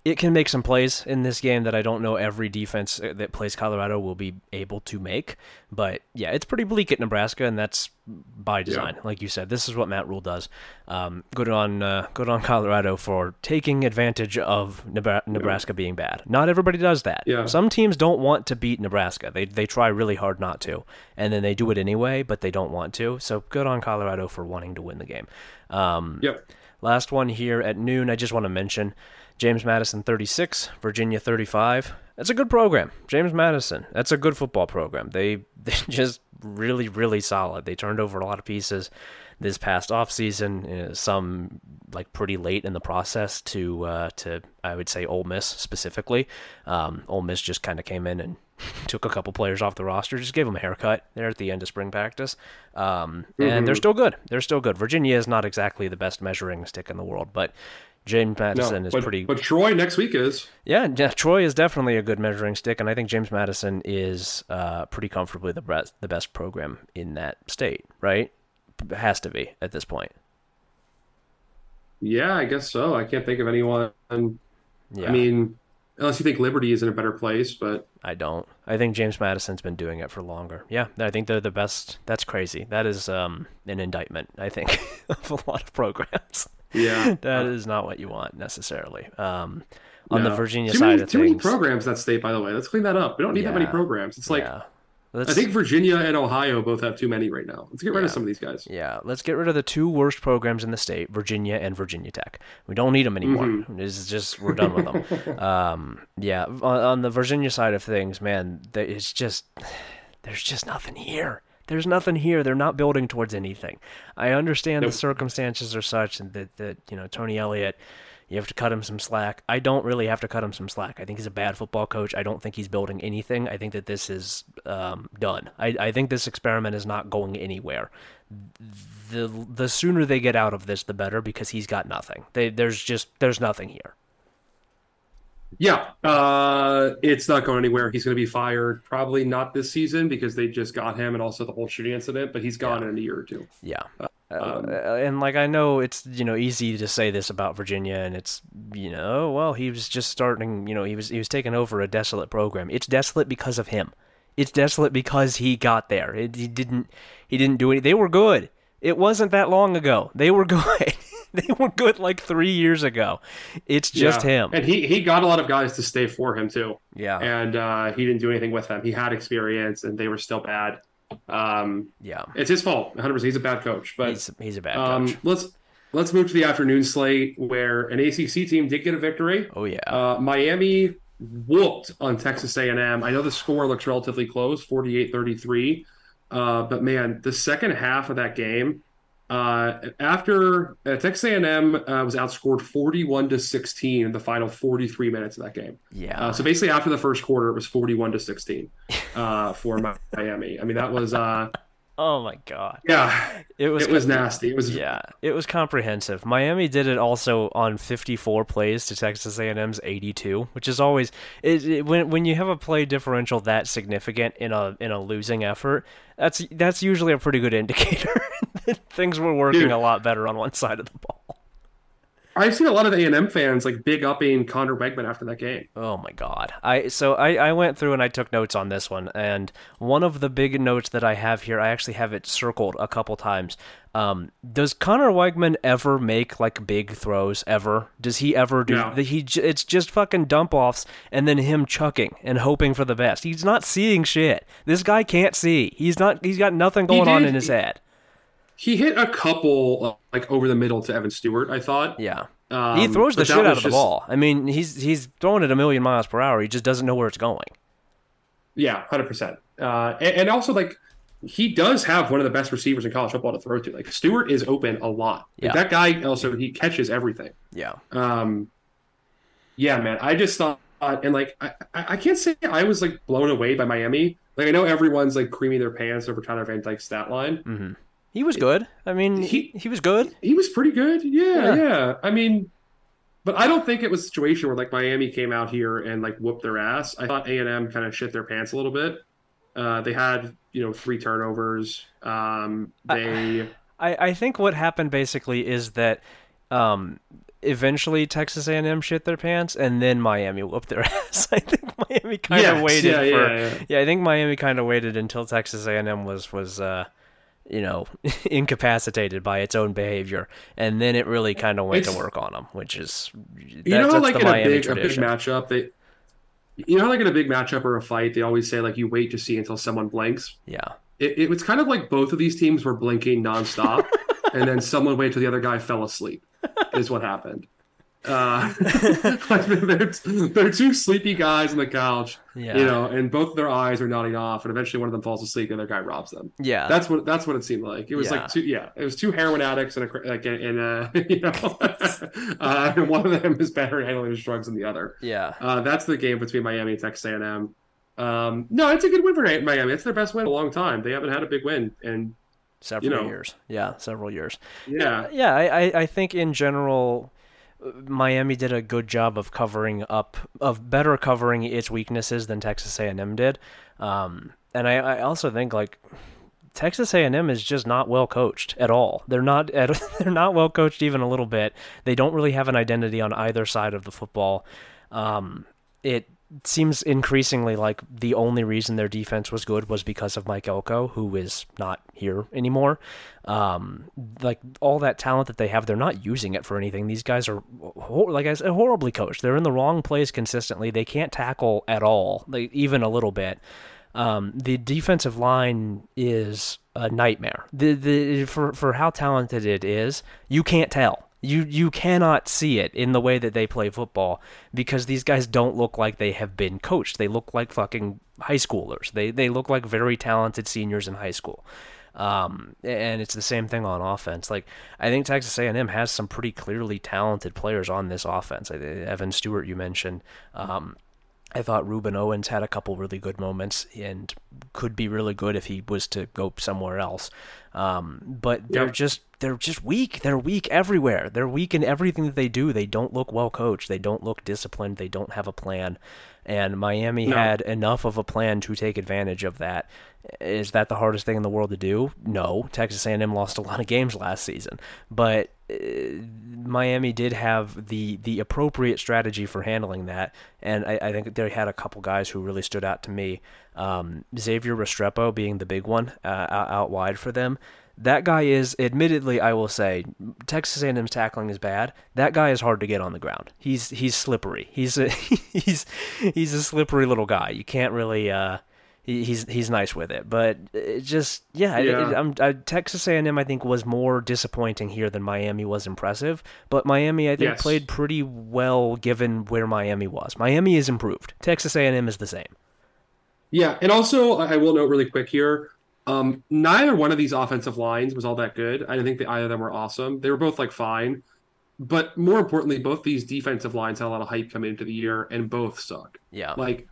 it can make some plays in this game that I don't know every defense uh, that plays Colorado will be able to make. But yeah, it's pretty bleak at Nebraska, and that's by design. Like you said, this is what Matt Rhule does. Um, good on uh, good on Colorado for taking advantage of Nebra- Nebraska being bad. Not everybody does that. Yeah. Some teams don't want to beat Nebraska. They they try really hard not to, and then they do it anyway, but they don't want to. So good on Colorado for wanting to win the game. Um, Yep. Last one here at noon. I just want to mention James Madison 36, Virginia 35. That's a good program. James Madison. That's a good football program. They they just really really solid. They turned over a lot of pieces this past offseason, uh, some like pretty late in the process to uh, to I would say Ole Miss specifically. Um, Ole Miss just kind of came in and took a couple players off the roster, just gave them a haircut there at the end of spring practice. Um, and mm-hmm. they're still good. They're still good. Virginia is not exactly the best measuring stick in the world, but James Madison no, is pretty. But Troy next week is. Yeah, yeah, Troy is definitely a good measuring stick, and I think James Madison is uh, pretty comfortably the best, the best program in that state, right? It has to be at this point. Yeah, I guess so. I can't think of anyone. Yeah. I mean, unless you think Liberty is in a better place, but I don't. I think James Madison's been doing it for longer. Yeah, I think they're the best. That's crazy. That is um, an indictment, I think, of a lot of programs. Yeah, that is not what you want necessarily. Um, on no. the Virginia too side many, of too things, many programs that state. By the way, let's clean that up. We don't need yeah. that many programs. It's like yeah. Let's, I think Virginia and Ohio both have too many right now. Let's get rid yeah, of some of these guys. Yeah, let's get rid of the two worst programs in the state, Virginia and Virginia Tech. We don't need them anymore. Mm-hmm. It's just we're done with them. um, yeah, on, on, the Virginia side of things, man, it's just there's just nothing here. There's nothing here. They're not building towards anything. I understand nope. the circumstances are such, and that that you know Tony Elliott you have to cut him some slack. I don't really have to cut him some slack. I think he's a bad football coach. I don't think he's building anything. I think that this is um, done. I, I think this experiment is not going anywhere. The the sooner they get out of this, the better because he's got nothing. They, there's just there's nothing here. Yeah, uh, it's not going anywhere. He's going to be fired probably not this season because they just got him and also the whole shooting incident. But he's gone yeah. in a year or two. Yeah, uh, um, uh, and like I know it's you know easy to say this about Virginia, and it's you know well he was just starting you know he was he was taking over a desolate program. It's desolate because of him. It's desolate because he got there. It, he didn't he didn't do it. They were good. It wasn't that long ago. They were good. they were good like three years ago. It's just yeah. him. And he he got a lot of guys to stay for him too. Yeah. And uh, he didn't do anything with them. He had experience, and they were still bad. Um, yeah, it's his fault. 100. percent He's a bad coach, but he's, he's a bad um, coach. Let's let's move to the afternoon slate where an ACC team did get a victory. Oh yeah, uh, Miami whooped on Texas A&M. I know the score looks relatively close, 48-33. Uh, but man, the second half of that game, uh, after uh, Texas A&M uh, was outscored 41 to 16 in the final 43 minutes of that game. Yeah. Uh, so basically, after the first quarter, it was 41 to 16 uh, for Miami. I mean, that was. Oh my god. Yeah. It was. It was nasty. It was. Yeah. It was comprehensive. Miami did it also on 54 plays to Texas A&M's 82, which is always it, it, when when you have a play differential that significant in a in a losing effort. That's that's usually a pretty good indicator. things were working Dude. a lot better on one side of the ball. I've seen a lot of A and M fans like big upping Conner Weigman after that game. Oh my god! I so I, I went through and I took notes on this one, and one of the big notes that I have here, I actually have it circled a couple times. Um, does Conner Weigman ever make like big throws? Ever? Does he ever do? No. He it's just fucking dump offs and then him chucking and hoping for the best. He's not seeing shit. This guy can't see. He's not. He's got nothing going on in his head. He hit a couple like over the middle to Evan Stewart. I thought. Yeah. Um, he throws the shit out of the ball. I mean, he's he's throwing it a million miles per hour. He just doesn't know where it's going. Yeah, hundred uh, percent. And, and also like he does have one of the best receivers in college football to throw to. Like Stewart is open a lot. Yeah. Like, that guy also he catches everything. Yeah. Um. Yeah, man. I just thought, and like I, I can't say I was like blown away by Miami. Like I know everyone's like creaming their pants over Tyler Van Dyke's stat line. Mm-hmm. He was good. I mean, he he was good. He was pretty good. Yeah, yeah, yeah. I mean, but I don't think it was a situation where like Miami came out here and like whooped their ass. I thought A and M kind of shit their pants a little bit. Uh, they had you know three turnovers. Um, they. I, I think what happened basically is that um, eventually Texas A&M shit their pants, and then Miami whooped their ass. I think Miami kind of yes, waited yeah, for. Yeah, yeah. yeah, I think Miami kind of waited until Texas A&M was was uh, you know, incapacitated by its own behavior, and then it really kind of went it's, to work on them, which is you know, like in a big, a big matchup, they, you know, like in a big matchup or a fight, they always say like you wait to see until someone blinks. Yeah, it, it was kind of like both of these teams were blinking nonstop, and then someone waited till the other guy fell asleep. Is what happened. Uh, they're, they're two sleepy guys on the couch, yeah. you know, and both of their eyes are nodding off, and eventually one of them falls asleep, and the other guy robs them. Yeah, that's what that's what it seemed like. It was yeah. like two, yeah, it was two heroin addicts and a like in a you know, uh, and one of them is better at handling his drugs than the other. Yeah, uh, that's the game between Miami and Texas A&M. Um, no, it's a good win for Miami. It's their best win in a long time. They haven't had a big win, and several you know, years. Yeah, several years. Yeah, yeah. I, I think in general, Miami did a good job of covering up, of better covering its weaknesses than Texas A&M did. Um, and I, I also think like Texas A&M is just not well coached at all. They're not at, they're not well coached even a little bit. They don't really have an identity on either side of the football. Um, it seems increasingly like the only reason their defense was good was because of Mike Elko, who is not here anymore. Um, like all that talent that they have, they're not using it for anything. These guys are, like I said, horribly coached. They're in the wrong place consistently. They can't tackle at all, like even a little bit. Um, the defensive line is a nightmare. The the for for how talented it is, you can't tell. You you cannot see it in the way that they play football because these guys don't look like they have been coached. They look like fucking high schoolers. They they look like very talented seniors in high school. Um, and it's the same thing on offense. Like I think Texas A&M has some pretty clearly talented players on this offense. Evan Stewart, you mentioned. Um, I thought Rueben Owens had a couple really good moments and could be really good if he was to go somewhere else. Um, but they're yep. just they're just weak. They're weak everywhere. They're weak in everything that they do. They don't look well coached. They don't look disciplined. They don't have a plan. And Miami no. had enough of a plan to take advantage of that. Is that the hardest thing in the world to do? No. Texas A&M lost a lot of games last season, but uh, Miami did have the the appropriate strategy for handling that, and I, I, think they had a couple guys who really stood out to me. Um, Xavier Restrepo being the big one uh, out, wide for them that guy is admittedly I will say Texas A&M's tackling is bad. That guy is hard to get on the ground. He's he's slippery. He's a he's he's a slippery little guy. You can't really uh he, he's he's nice with it, but it just yeah, yeah. It, I, Texas A&M I think was more disappointing here than Miami was impressive. But Miami I think yes. played pretty well given where Miami was. Miami is improved. Texas A&M is the same. Yeah, and also I will note really quick here um, neither one of these offensive lines was all that good. I didn't think that either of them were awesome. They were both like fine, but more importantly, both these defensive lines had a lot of hype coming into the year, and both suck. Yeah, like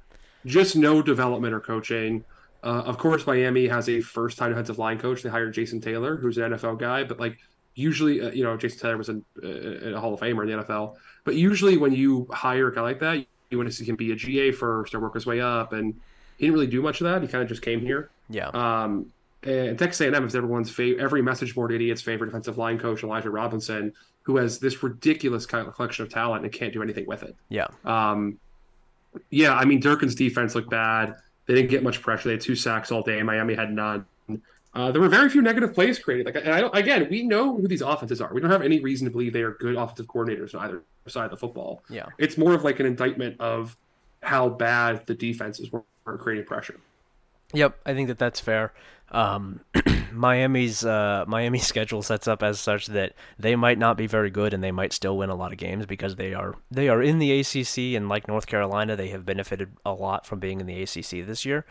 just no development or coaching. Uh, of course, Miami has a first-time defensive line coach. They hired Jason Taylor, who's an NFL guy, but like usually, uh, you know, Jason Taylor was a, a, Hall of Famer in the NFL. But usually, when you hire a guy like that, you want to see him be a GA first or work his way up, and he didn't really do much of that. He kind of just came here. Yeah. Um, and Texas A&M is everyone's favorite, every message board idiot's favorite defensive line coach, Elijah Robinson, who has this ridiculous kind of collection of talent and can't do anything with it. Yeah. Um, yeah, I mean Durkin's defense looked bad. They didn't get much pressure. They had two sacks all day. Miami had none. Uh, there were very few negative plays created. Like, and I again, we know who these offenses are. We don't have any reason to believe they are good offensive coordinators on either side of the football. Yeah, it's more of like an indictment of how bad the defenses were creating pressure. Yep, I think that that's fair. Um, Miami's uh, Miami's schedule sets up as such that they might not be very good and they might still win a lot of games because they are they are in the ACC and like North Carolina they have benefited a lot from being in the ACC this year.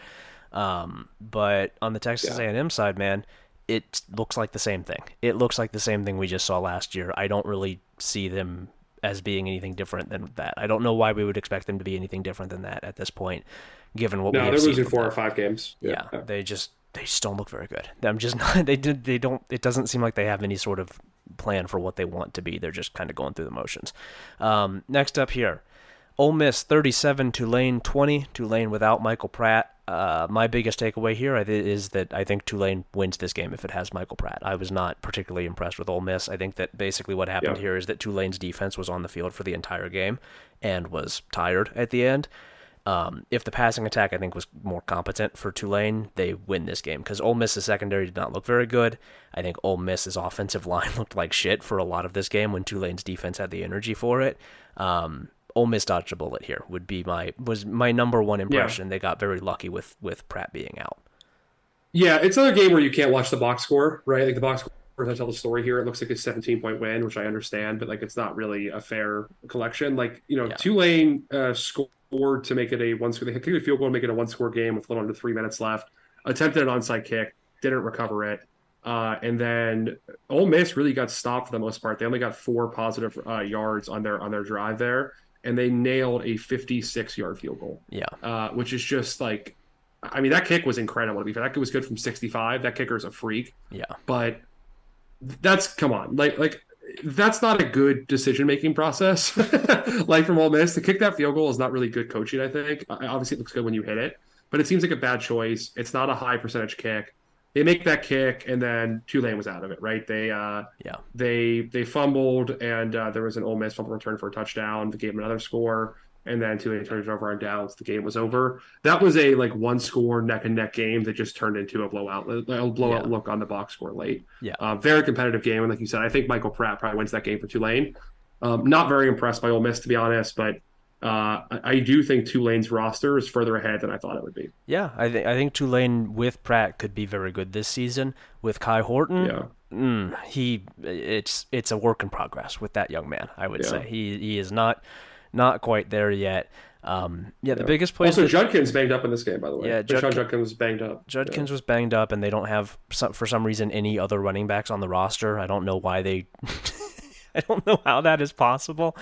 Um, but on the Texas yeah. A&M side, man, it looks like the same thing. It looks like the same thing we just saw last year. I don't really see them as being anything different than that. I don't know why we would expect them to be anything different than that at this point, given what no, we have they're losing four them. or five games. Yeah, yeah, they just they just don't look very good. I'm just not. They did. They don't. It doesn't seem like they have any sort of plan for what they want to be. They're just kind of going through the motions. Um, next up here, Ole Miss 37, Tulane 20. Tulane without Michael Pratt. Uh, my biggest takeaway here is that I think Tulane wins this game if it has Michael Pratt. I was not particularly impressed with Ole Miss. I think that basically what happened yeah. here is that Tulane's defense was on the field for the entire game and was tired at the end. Um, if the passing attack, I think, was more competent for Tulane, they win this game because Ole Miss's secondary did not look very good. I think Ole Miss's offensive line looked like shit for a lot of this game when Tulane's defense had the energy for it. Um, Ole Miss dodged a bullet here. Would be my was my number one impression. Yeah. They got very lucky with with Pratt being out. Yeah, it's another game where you can't watch the box score, right? Like the box score doesn't tell the story here. It looks like a 17 point win, which I understand, but like it's not really a fair collection. Like you know, yeah. Tulane uh, scored to make it a one score. They kicked a field goal to make it a one score game with a little under three minutes left. Attempted an onside kick, didn't recover it. Uh, and then Ole Miss really got stopped for the most part. They only got four positive uh, yards on their on their drive there, and they nailed a 56 yard field goal. Yeah. Uh, which is just like, I mean, that kick was incredible to be fair. That kick was good from 65. That kicker is a freak. Yeah. But that's come on, like like that's not a good decision making process. like from Ole Miss to kick that field goal is not really good coaching. I think obviously it looks good when you hit it, but it seems like a bad choice. It's not a high percentage kick. They make that kick, and then Tulane was out of it. Right? They uh, yeah they they fumbled, and uh, there was an Ole Miss fumble return for a touchdown. They gave them another score and then Tulane turned it over on downs. The game was over. That was a like one score neck and neck game that just turned into a blowout, a blowout yeah. look on the box score late. Yeah, uh, very competitive game, and like you said, I think Michael Pratt probably wins that game for Tulane. Um, not very impressed by Ole Miss to be honest, but uh, I, I, do think Tulane's roster is further ahead than I thought it would be. Yeah, I think I think Tulane with Pratt could be very good this season. With Kai Horton, yeah. Mm, he it's it's a work in progress with that young man. I would yeah. say he he is not not quite there yet. Um, yeah, the yeah. biggest place. Also, that, Judkins banged up in this game, by the way. Yeah, Judkins, Judkins was banged up. Judkins yeah. was banged up, and they don't have for some reason any other running backs on the roster. I don't know why they I don't know how that is possible.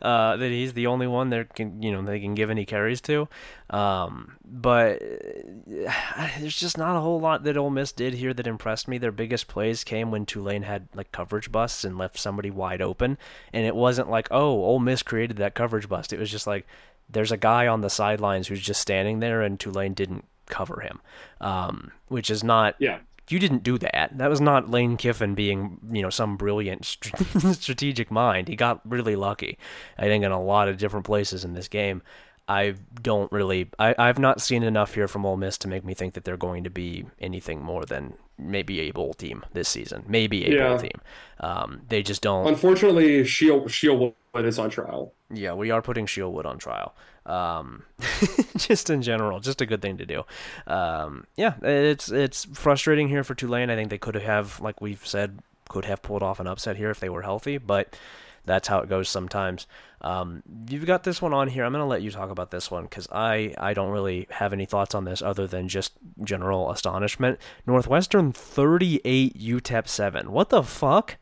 Uh, that he's the only one that can, you know, they can give any carries to. Um, but uh, there's just not a whole lot that Ole Miss did here that impressed me. Their biggest plays came when Tulane had like coverage busts and left somebody wide open, and it wasn't like, oh, Ole Miss created that coverage bust. It was just like there's a guy on the sidelines who's just standing there, and Tulane didn't cover him, um, which is not yeah you didn't do that. That was not Lane Kiffin being, you know, some brilliant strategic mind. He got really lucky, I think, in a lot of different places in this game. I don't really, I, I've not seen enough here from Ole Miss to make me think that they're going to be anything more than maybe a bowl team this season, maybe a yeah. bowl team. Um, they just don't. Unfortunately, Shield Shieldwood is on trial. Yeah, we are putting Shieldwood on trial. Um, just in general, just a good thing to do. Um, yeah, it's it's frustrating here for Tulane. I think they could have, like we've said, could have pulled off an upset here if they were healthy, but that's how it goes sometimes. Um, you've got this one on here. I'm going to let you talk about this one because I, I don't really have any thoughts on this other than just general astonishment. Northwestern 38, UTEP 7. What the fuck?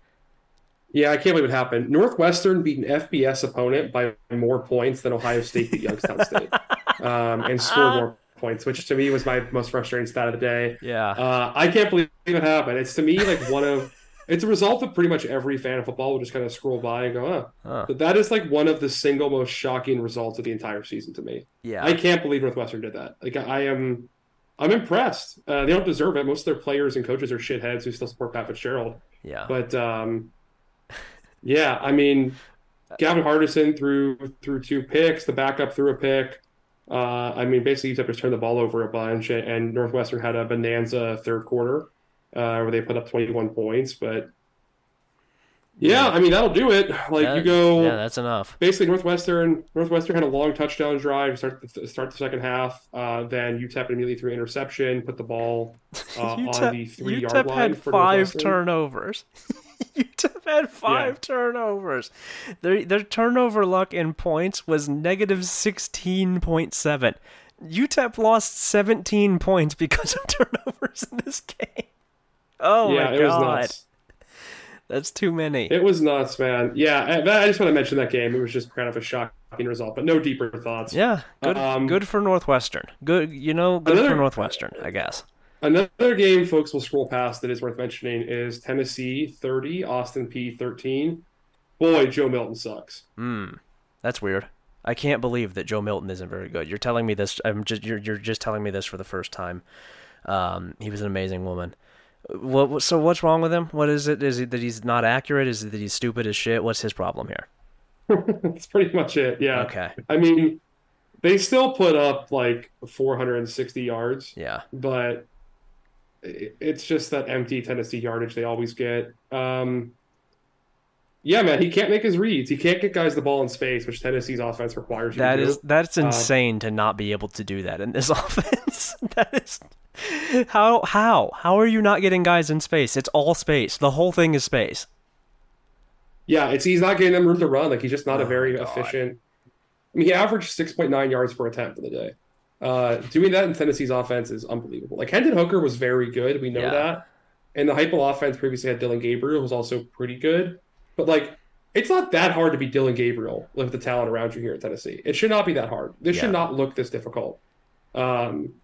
Yeah, I can't believe it happened. Northwestern beat an FBS opponent by more points than Ohio State beat Youngstown State, um, and scored more points, which to me was my most frustrating stat of the day. Yeah, uh, I can't believe it happened. It's to me like one of it's a result of pretty much every fan of football will just kind of scroll by and go, oh. Huh. But that is like one of the single most shocking results of the entire season to me. Yeah, I can't believe Northwestern did that. Like I am, I'm impressed. Uh, they don't deserve it. Most of their players and coaches are shitheads who still support Pat Fitzgerald. Yeah, but um, yeah, I mean, Gavin Hardison threw threw two picks. The backup threw a pick. Uh, I mean, basically, UTEP just turned the ball over a bunch, and Northwestern had a bonanza third quarter uh, where they put up 21 points. But yeah, I mean that'll do it. Like that, you go, yeah, that's enough. Basically, Northwestern Northwestern had a long touchdown drive to start the, start the second half. Uh, then UTEP immediately threw interception, put the ball uh, UTEP, on the three UTEP yard line. UTEP had five turnovers. UTEP had five yeah. turnovers. Their their turnover luck in points was negative sixteen point seven. UTEP lost seventeen points because of turnovers in this game. Oh yeah, my god. That's too many. It was nuts, man. Yeah, I, I, just want to mention that game. It was just kind of a shocking result, but no deeper thoughts. Yeah, good. Um, good for Northwestern. Good, you know, good another, for Northwestern, I guess. Another game, folks, will scroll past that is worth mentioning is Tennessee 30, Austin Peay 13. Boy, Joe Milton sucks. Hmm, that's weird. I can't believe that Joe Milton isn't very good. You're telling me this. I'm just you're you're just telling me this for the first time. Um, he was an amazing woman. What? So what's wrong with him? What is it? Is it that he's not accurate? Is it that he's stupid as shit? What's his problem here? That's pretty much it. Yeah. Okay. I mean, they still put up like 460 yards. Yeah. But it's just that empty Tennessee yardage they always get. Um, yeah, man, he can't make his reads. He can't get guys the ball in space, which Tennessee's offense requires. That is that's uh, insane uh, to not be able to do that in this offense. that is how how how are you not getting guys in space? It's all space. The whole thing is space. Yeah, it's he's not getting them room to run. Like he's just not oh a very efficient. I mean, he averaged six point nine yards per attempt for the day. Uh, doing that in Tennessee's offense is unbelievable. Like Hendon Hooker was very good. We know yeah. that. And the Heupel offense previously had Dillon Gabriel, who was also pretty good. But like it's not that hard to be Dillon Gabriel with the talent around you here in Tennessee. It should not be that hard. This Yeah. should not look this difficult. Um,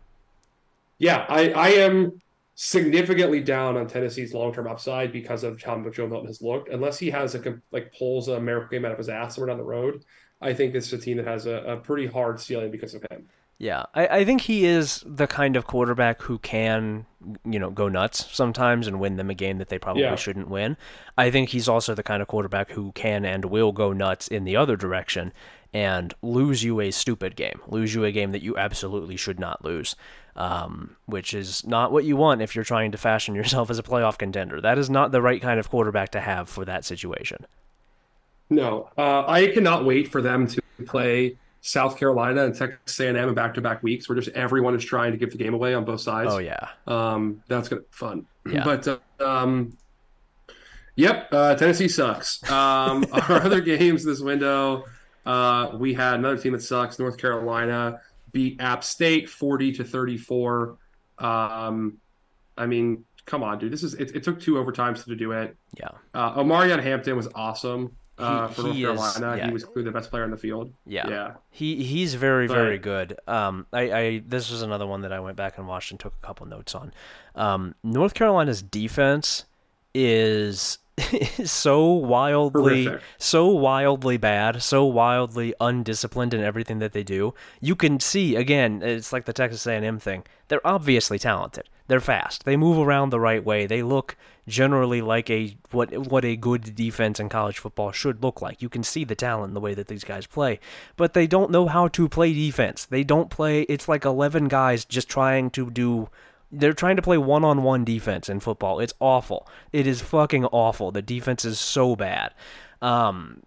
yeah, I, I am significantly down on Tennessee's long term upside because of how much Joe Milton has looked. Unless he has a like pulls a miracle game out of his ass somewhere down the road, I think this is a team that has a, a pretty hard ceiling because of him. Yeah, I, I think he is the kind of quarterback who can, you know, go nuts sometimes and win them a game that they probably Yeah. shouldn't win. I think he's also the kind of quarterback who can and will go nuts in the other direction and lose you a stupid game, lose you a game that you absolutely should not lose, um, which is not what you want if you're trying to fashion yourself as a playoff contender. That is not the right kind of quarterback to have for that situation. No, uh, I cannot wait for them to play South Carolina and Texas A&M in back-to-back weeks, where just everyone is trying to give the game away on both sides. Oh yeah, Um, that's gonna be fun. Yeah. But uh, um, yep, uh, Tennessee sucks. Um, our other games this window, uh, we had another team that sucks. North Carolina beat App State forty to thirty-four. Um, I mean, come on, dude. This is it. It took two overtimes to do it. yeah, Uh, Omarion Hampton was awesome uh, He- for North is- Carolina. yeah. He was clearly the best player on the field. yeah. Yeah. He he's very But- very good. Um, I, I this was another one that I went back and watched and took a couple notes on. Um, North Carolina's defense is is so wildly Horrific. so wildly bad, so wildly undisciplined in everything that they do. You can see again, it's like the Texas A&M thing. They're obviously talented. They're fast. They move around the right way. They look generally like a what what a good defense in college football should look like. You can see the talent in the way that these guys play, but they don't know how to play defense. They don't play. It's like 11 guys just trying to do they're trying to play one-on-one defense in football. It's awful. It is fucking awful. The defense is so bad. Um,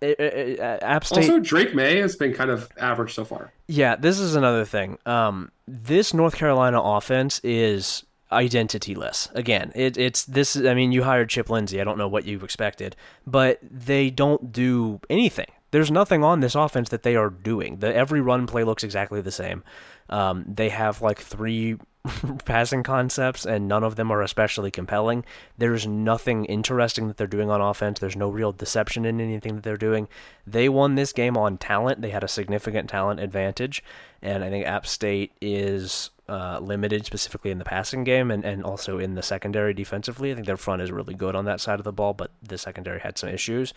it- it- it- App State. Also, Drake Maye has been kind of average so far. Yeah, this is another thing. Um, this North Carolina offense is identityless. Again, it, it's this. I mean, you hired Chip Lindsey. I don't know what you expected, but they don't do anything. There's nothing on this offense that they are doing. The every run play looks exactly the same. Um, they have like three passing concepts, and none of them are especially compelling. There's nothing interesting that they're doing on offense. There's no real deception in anything that they're doing. They won this game on talent. They had a significant talent advantage, and I think App State is uh, limited specifically in the passing game and, and also in the secondary defensively. I think their front is really good on that side of the ball, but the secondary had some issues.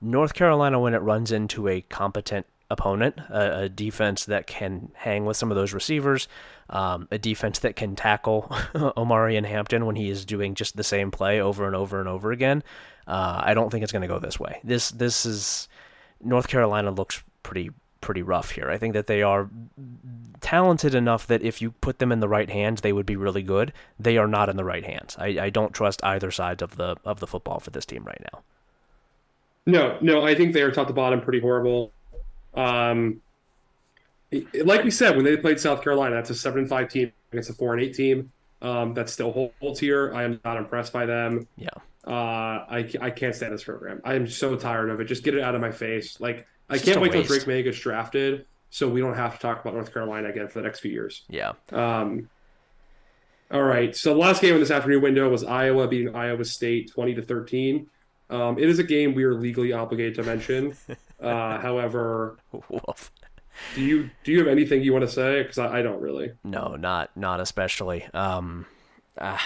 North Carolina, when it runs into a competent opponent, a, a defense that can hang with some of those receivers, um, a defense that can tackle Omarion Hampton when he is doing just the same play over and over and over again, uh, I don't think it's going to go this way. This this is North Carolina looks pretty pretty rough here. I think that they are talented enough that if you put them in the right hands, they would be really good. They are not in the right hands. I, I don't trust either side of the of the football for this team right now. No, no, I think they are top to bottom pretty horrible. Um, like we said, when they played South Carolina, that's a seven and five team against a four and eight team. Um, that still holds here. I am not impressed by them. Yeah. Uh, I, I can't stand this program. I am so tired of it. Just get it out of my face. Like I can't wait till. Drake Maye gets drafted, so we don't have to talk about North Carolina again for the next few years. Yeah. Um, all right. So the last game in this afternoon window was Iowa beating Iowa State twenty to thirteen. Um, it is a game we are legally obligated to mention. Uh, however, Woof. do you do you have anything you want to say? Because I, I don't really. No, not not especially. Um, ah,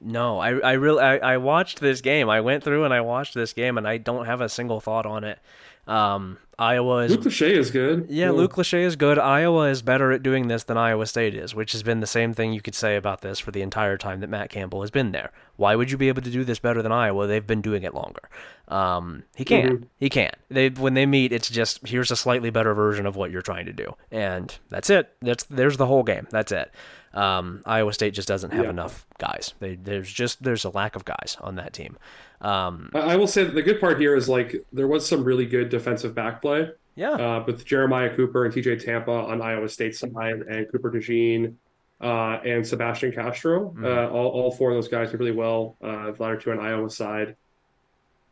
no, I I really I, I watched this game. I went through and I watched this game, and I don't have a single thought on it. Um, Iowa is Luke Lachey is good. Yeah, Cool. Luke Lachey is good. Iowa is better at doing this than Iowa State is, which has been the same thing you could say about this for the entire time that Matt Campbell has been there. Why would you be able to do this better than Iowa? They've been doing it longer. Um, he can't. Mhm. He can't. They when they meet, it's just here's a slightly better version of what you're trying to do, and that's it. That's there's the whole game. That's it. Um, Iowa State just doesn't have Yeah. enough guys. They, there's just there's a lack of guys on that team. Um, I, will say that the good part here is like there was some really good defensive back play. yeah, uh, with Jeremiah Cooper and TJ Tampa on Iowa State side, and Cooper DeJean uh, and Sebastian Castro. Mhm. Uh, all, all four of those guys did really well. Uh, the latter two on Iowa side.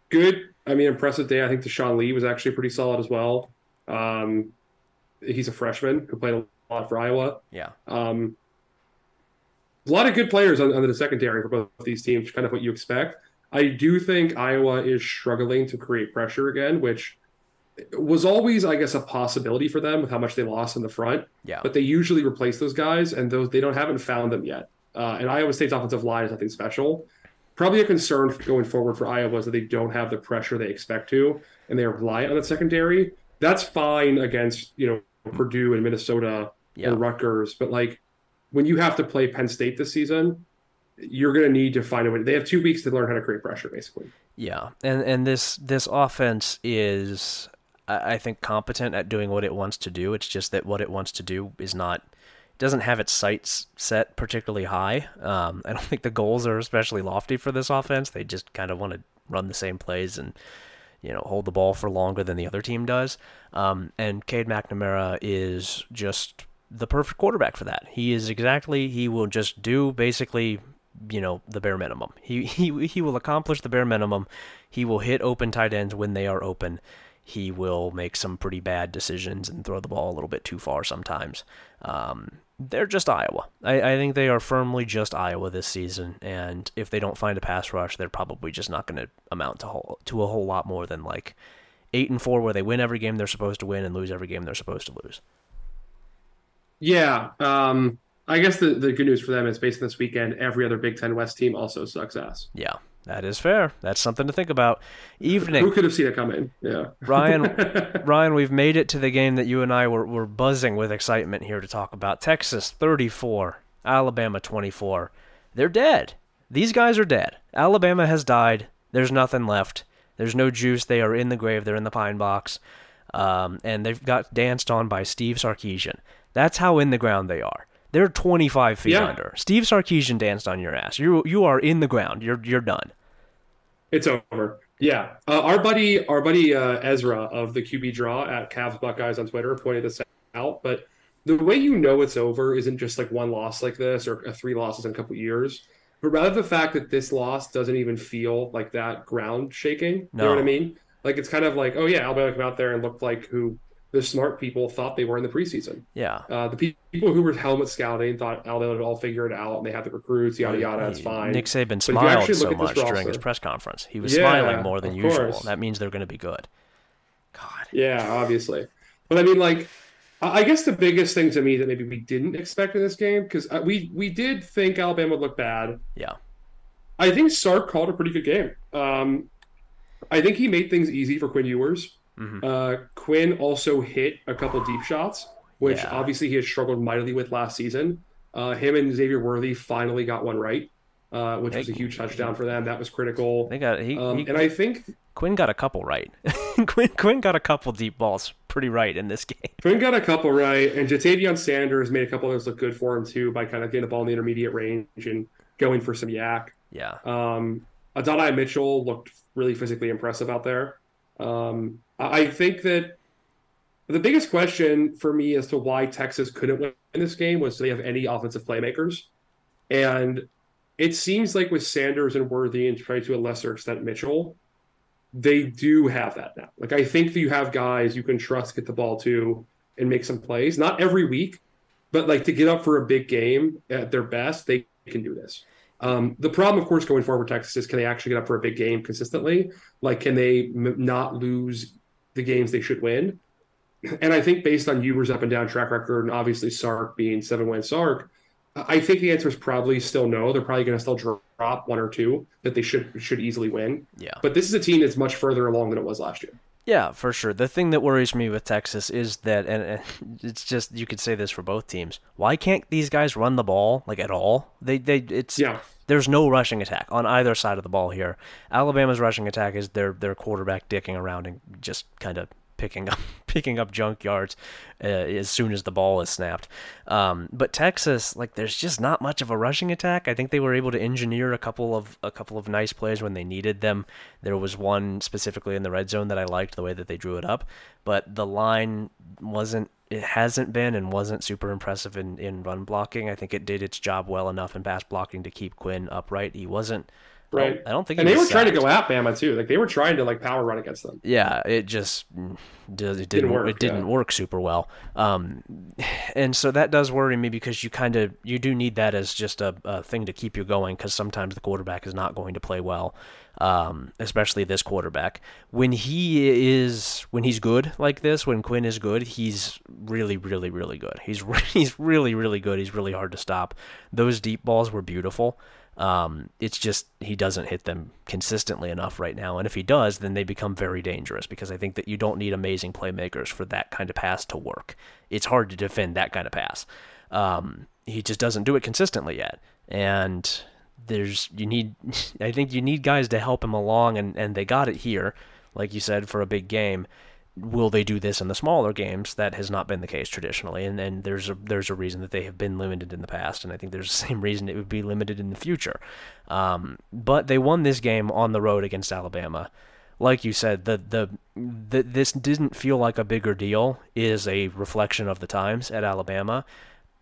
Good. I mean, impressive day. I think Deshaun Lee was actually pretty solid as well. Um, he's a freshman who played a lot for Iowa. yeah, Um, a lot of good players on, on the secondary for both these teams, kind of what you expect. I do think Iowa is struggling to create pressure again, which was always, I guess, a possibility for them with how much they lost in the front. Yeah. But they usually replace those guys, and those they don't haven't found them yet. Uh, and Iowa State's offensive line is nothing special. Probably a concern going forward for Iowa is that they don't have the pressure they expect to, and they rely on the secondary. That's fine against you know Purdue and Minnesota Yeah. and Rutgers, but like when you have to play Penn State this season, you're going to need to find a way. They have two weeks to learn how to create pressure, basically. Yeah, and and this this offense is, I think, competent at doing what it wants to do. It's just that what it wants to do is not doesn't have its sights set particularly high. Um, I don't think the goals are especially lofty for this offense. They just kind of want to run the same plays and you know hold the ball for longer than the other team does. Um, and Cade McNamara is just the perfect quarterback for that. He is exactly he will just do basically you know the bare minimum. He he he will accomplish the bare minimum. He will hit open tight ends when they are open. He will make some pretty bad decisions and throw the ball a little bit too far sometimes. Um, they're just Iowa. I, I think they are firmly just Iowa this season, and if they don't find a pass rush, they're probably just not going to amount to whole, to a whole lot more than like eight and four, where they win every game they're supposed to win and lose every game they're supposed to lose. Yeah. Um, I guess the, the good news for them is based on this weekend, every other Big Ten West team also sucks ass. Yeah, that is fair. That's something to think about. Evening. Who could have seen it coming? Yeah. Ryan. Ryan, we've made it to the game that you and I were, were buzzing with excitement here to talk about. Texas 34, Alabama 24. They're dead. These guys are dead. Alabama has died. There's nothing left. There's no juice. They are in the grave. They're in the pine box. Um, and they've got danced on by Steve Sarkisian. That's how in the ground they are. They're 25 feet Yeah. under. Steve Sarkisian danced on your ass. You you are in the ground. You're you're done. It's over. Yeah. Uh, our buddy, our buddy uh, Ezra of the QB Draw at Cavs Buckeyes on Twitter pointed this out. But the way you know it's over isn't just like one loss like this or uh, three losses in a couple years, but rather the fact that this loss doesn't even feel like that ground shaking. You know what I mean? Like it's kind of like, oh yeah, Alabama came out there and looked like who the smart people thought they were in the preseason. Yeah. Uh, the pe- people who were helmet scouting thought Alabama would all figure it out and they had the recruits, yada yada. It's fine. Nick Saban But smiled so look at this much during his press conference. He was Yeah, smiling more than usual. course. That means they're going to be good. God. Yeah, obviously. But I mean, like, I I guess the biggest thing to me that maybe we didn't expect in this game because we we did think Alabama would look bad. Yeah. I think Sark called a pretty good game. Um, I think he made things easy for Quinn Ewers. Mhm. Uh, Quinn also hit a couple deep shots, which Yeah. obviously he had struggled mightily with last season. Uh, him and Xavier Worthy finally got one right, uh, which was a huge touchdown for them. That was critical. They got he, Um, he and I think Quinn got a couple right. Quinn Quinn got a couple deep balls pretty right in this game. Quinn got a couple right, and Ja'Tavion Sanders made a couple of those look good for him too by kind of getting the ball in the intermediate range and going for some YAC. Yeah. Um, Adonai Mitchell looked really physically impressive out there. Um, I think that the biggest question for me as to why Texas couldn't win this game was do they have any offensive playmakers? And it seems like with Sanders and Worthy and probably to a lesser extent Mitchell, they do have that now. Like I think that you have guys you can trust get the ball to and make some plays. Not every week, but like to get up for a big game at their best, they can do this. Um, the problem, of course, going forward with Texas is can they actually get up for a big game consistently? Like, can they m- not lose the games they should win? And I think based on Ewers' up and down track record, and obviously Sark being seven win Sark, I think the answer is probably still no. They're probably going to still drop one or two that they should should easily win. Yeah. But this is a team that's much further along than it was last year. Yeah, for sure. The thing that worries me with Texas is that, and, it's just you could say this for both teams. Why can't these guys run the ball like at all? They they it's Yeah. There's no rushing attack on either side of the ball here. Alabama's rushing attack is their their quarterback dicking around and just kind of picking up picking up junk yards uh, as soon as the ball is snapped. Um, but Texas, like, there's just not much of a rushing attack. I think they were able to engineer a couple of a couple of nice plays when they needed them. There was one specifically in the red zone that I liked the way that they drew it up, but the line wasn't. It hasn't been and wasn't super impressive in, in run blocking. I think it did its job well enough in pass blocking to keep Quinn upright. He wasn't. Right. I don't think. And he they were was trying to go at Bama too. Like they were trying to like power run against them. Yeah, it just it didn't, work, it didn't yeah. work super well. Um, and so that does worry me because you kind of you do need that as just a, a thing to keep you going because sometimes the quarterback is not going to play well. um, especially this quarterback. When he is when he's good like this, when Quinn is good, he's really, really, really good. He's he's really, really good. He's really hard to stop. Those deep balls were beautiful. Um, it's just he doesn't hit them consistently enough right now, and if he does, then they become very dangerous because I think that you don't need amazing playmakers for that kind of pass to work. It's hard to defend that kind of pass. Um, he just doesn't do it consistently yet, and there's you need I think you need guys to help him along, and and they got it here, like you said, for a big game will they do this in the smaller games? That has not been the case traditionally, and, and there's a there's a reason that they have been limited in the past, and I think there's the same reason it would be limited in the future. Um, but they won this game on the road against Alabama. Like you said, the, the the this didn't feel like a bigger deal is a reflection of the times at Alabama.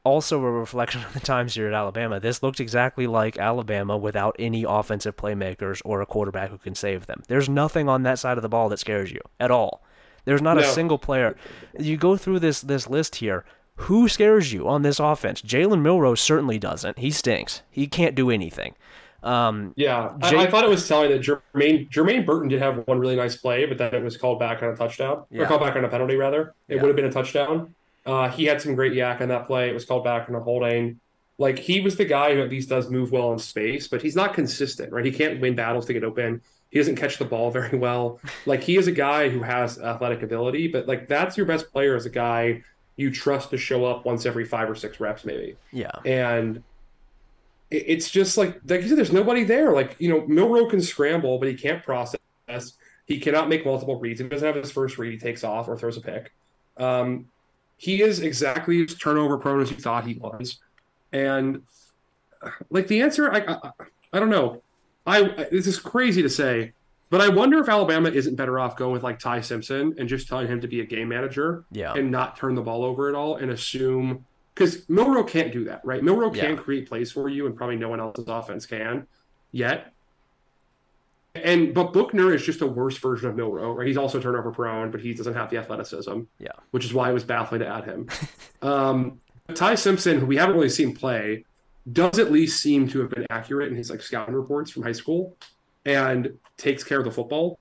Also, a reflection of the times here at Alabama. This looked exactly like Alabama without any offensive playmakers or a quarterback who can save them. There's nothing on that side of the ball that scares you at all. There's not no. a single player. You go through this this list here. Who scares you on this offense? Jalen Milroe certainly doesn't. He stinks. He can't do anything. Um, yeah, Jake, I, I, thought it was telling that Jermaine Jermaine Burton did have one really nice play, but then it was called back on a touchdown yeah. or called back on a penalty rather. It yeah. would have been a touchdown. Uh, he had some great YAC on that play. It was called back on a holding. Like he was the guy who at least does move well in space, but he's not consistent, right? He can't win battles to get open. He doesn't catch the ball very well. Like he is a guy who has athletic ability, but like that's your best player as a guy you trust to show up once every five or six reps, maybe. Yeah. And it's just like like you said, there's nobody there. Like you know, Milroe can scramble, but he can't process. He cannot make multiple reads. He doesn't have his first read. He takes off or throws a pick. Um, he is exactly as turnover prone as you thought he was, and like the answer, I, I, I don't know. I this is crazy to say, but I wonder if Alabama isn't better off going with like Ty Simpson and just telling him to be a game manager, yeah. and not turn the ball over at all and assume because Milroe can't do that, right? Milroe yeah. can create plays for you, and probably no one else's offense can yet. And but Buchner is just a worse version of Milroe, right? He's also turnover prone, but he doesn't have the athleticism. Yeah, which is why it was baffling to add him. um, Ty Simpson, who we haven't really seen play, does at least seem to have been accurate in his like scouting reports from high school and takes care of the football.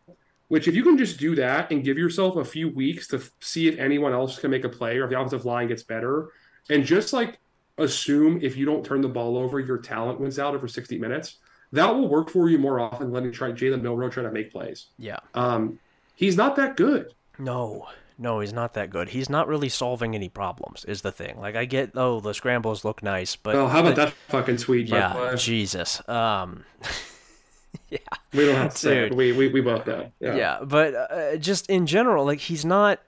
Which, if you can just do that and give yourself a few weeks to f- see if anyone else can make a play or if the offensive line gets better, and just like assume if you don't turn the ball over, your talent wins out over 60 minutes, that will work for you more often than letting try Jalen Milroe try to make plays. Yeah. Um, he's not that good. No. No, he's not that good. He's not really solving any problems. Is the thing. Like I get, oh, the scrambles look nice, but oh, how about that fucking sweet? Yeah, Jesus. Um, yeah, we don't have to say it. We we we both know. Yeah, yeah but uh, just in general, like he's not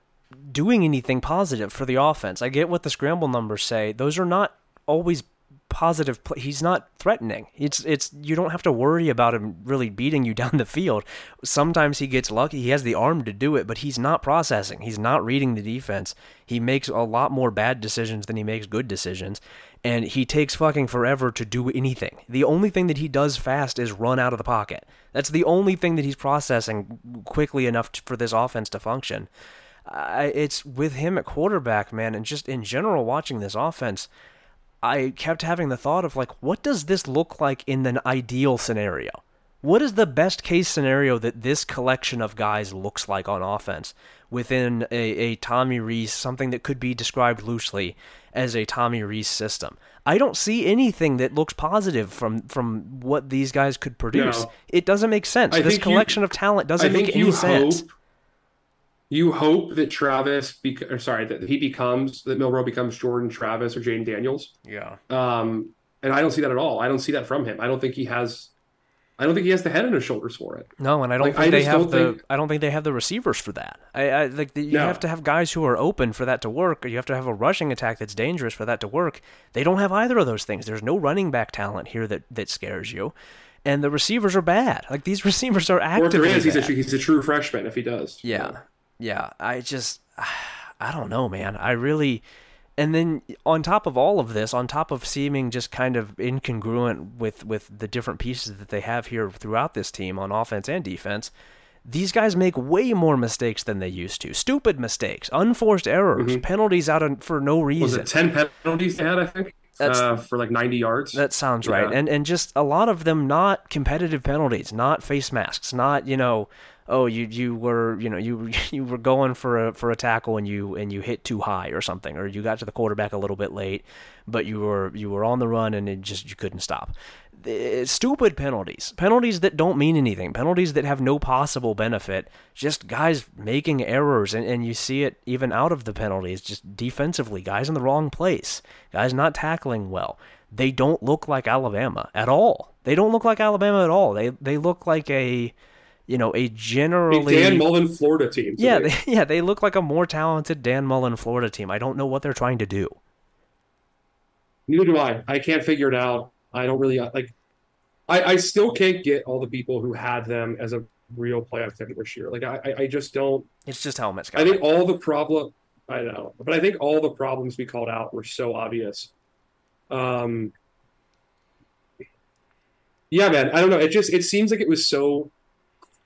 doing anything positive for the offense. I get what the scramble numbers say; those are not always positive play. He's not threatening. It's it's you don't have to worry about him really beating you down the field. Sometimes he gets lucky. He has the arm to do it, but he's not processing. He's not reading the defense. He makes a lot more bad decisions than he makes good decisions, and he takes fucking forever to do anything. The only thing that he does fast is run out of the pocket. That's the only thing that he's processing quickly enough for this offense to function. Uh, it's with him at quarterback, man, and just in general watching this offense I kept having the thought of like, what does this look like in an ideal scenario? What is the best case scenario that this collection of guys looks like on offense within a, a Tommy Rees, something that could be described loosely as a Tommy Rees system? I don't see anything that looks positive from from what these guys could produce. No. It doesn't make sense. I this collection you, of talent doesn't make any sense. You hope that Travis, bec- or sorry, that he becomes that Milroe becomes Jordan Travis or Jayden Daniels. Yeah. Um, and I don't see that at all. I don't see that from him. I don't think he has. I don't think he has the head and his shoulders for it. No, and I don't like, think I they have the. Think... I don't think they have the receivers for that. I, I like the, you no. have to have guys who are open for that to work, or you have to have a rushing attack that's dangerous for that to work. They don't have either of those things. There's no running back talent here that that scares you and the receivers are bad. Like these receivers are active. Or if there is, he's a, he's a true freshman if he does. Yeah, yeah, I just, I don't know, man. I really, and then on top of all of this, on top of seeming just kind of incongruent with with the different pieces that they have here throughout this team on offense and defense, these guys make way more mistakes than they used to. Stupid mistakes, unforced errors, mm-hmm. penalties out of, for no reason. Was it ten penalties they had? I think uh, for like 90 yards. That sounds right. And and just a lot of them not competitive penalties, not face masks, not, you know, oh you you were you know you you were going for a for a tackle and you and you hit too high or something or you got to the quarterback a little bit late but you were you were on the run and it just you couldn't stop. Stupid penalties. Penalties that don't mean anything. Penalties that have no possible benefit. Just guys making errors and, and you see it even out of the penalties just defensively guys in the wrong place guys not tackling well. They don't look like alabama at all. They don't look like alabama at all. They they look like a you know, a generally a Dan Mullen Florida team. Yeah, they, yeah, they look like a more talented Dan Mullen Florida team. I don't know what they're trying to do. Neither do I. I can't figure it out. I don't really like. I, I still can't get all the people who had them as a real playoff team this year. Like I, I just don't. It's just helmets. I think all the problem. I know, but I think all the problems we called out were so obvious. Um. Yeah, man. I don't know. It just it seems like it was so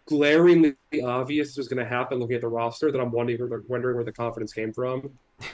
glaringly obvious was going to happen looking at the roster that I'm wondering where the, wondering where the confidence came from.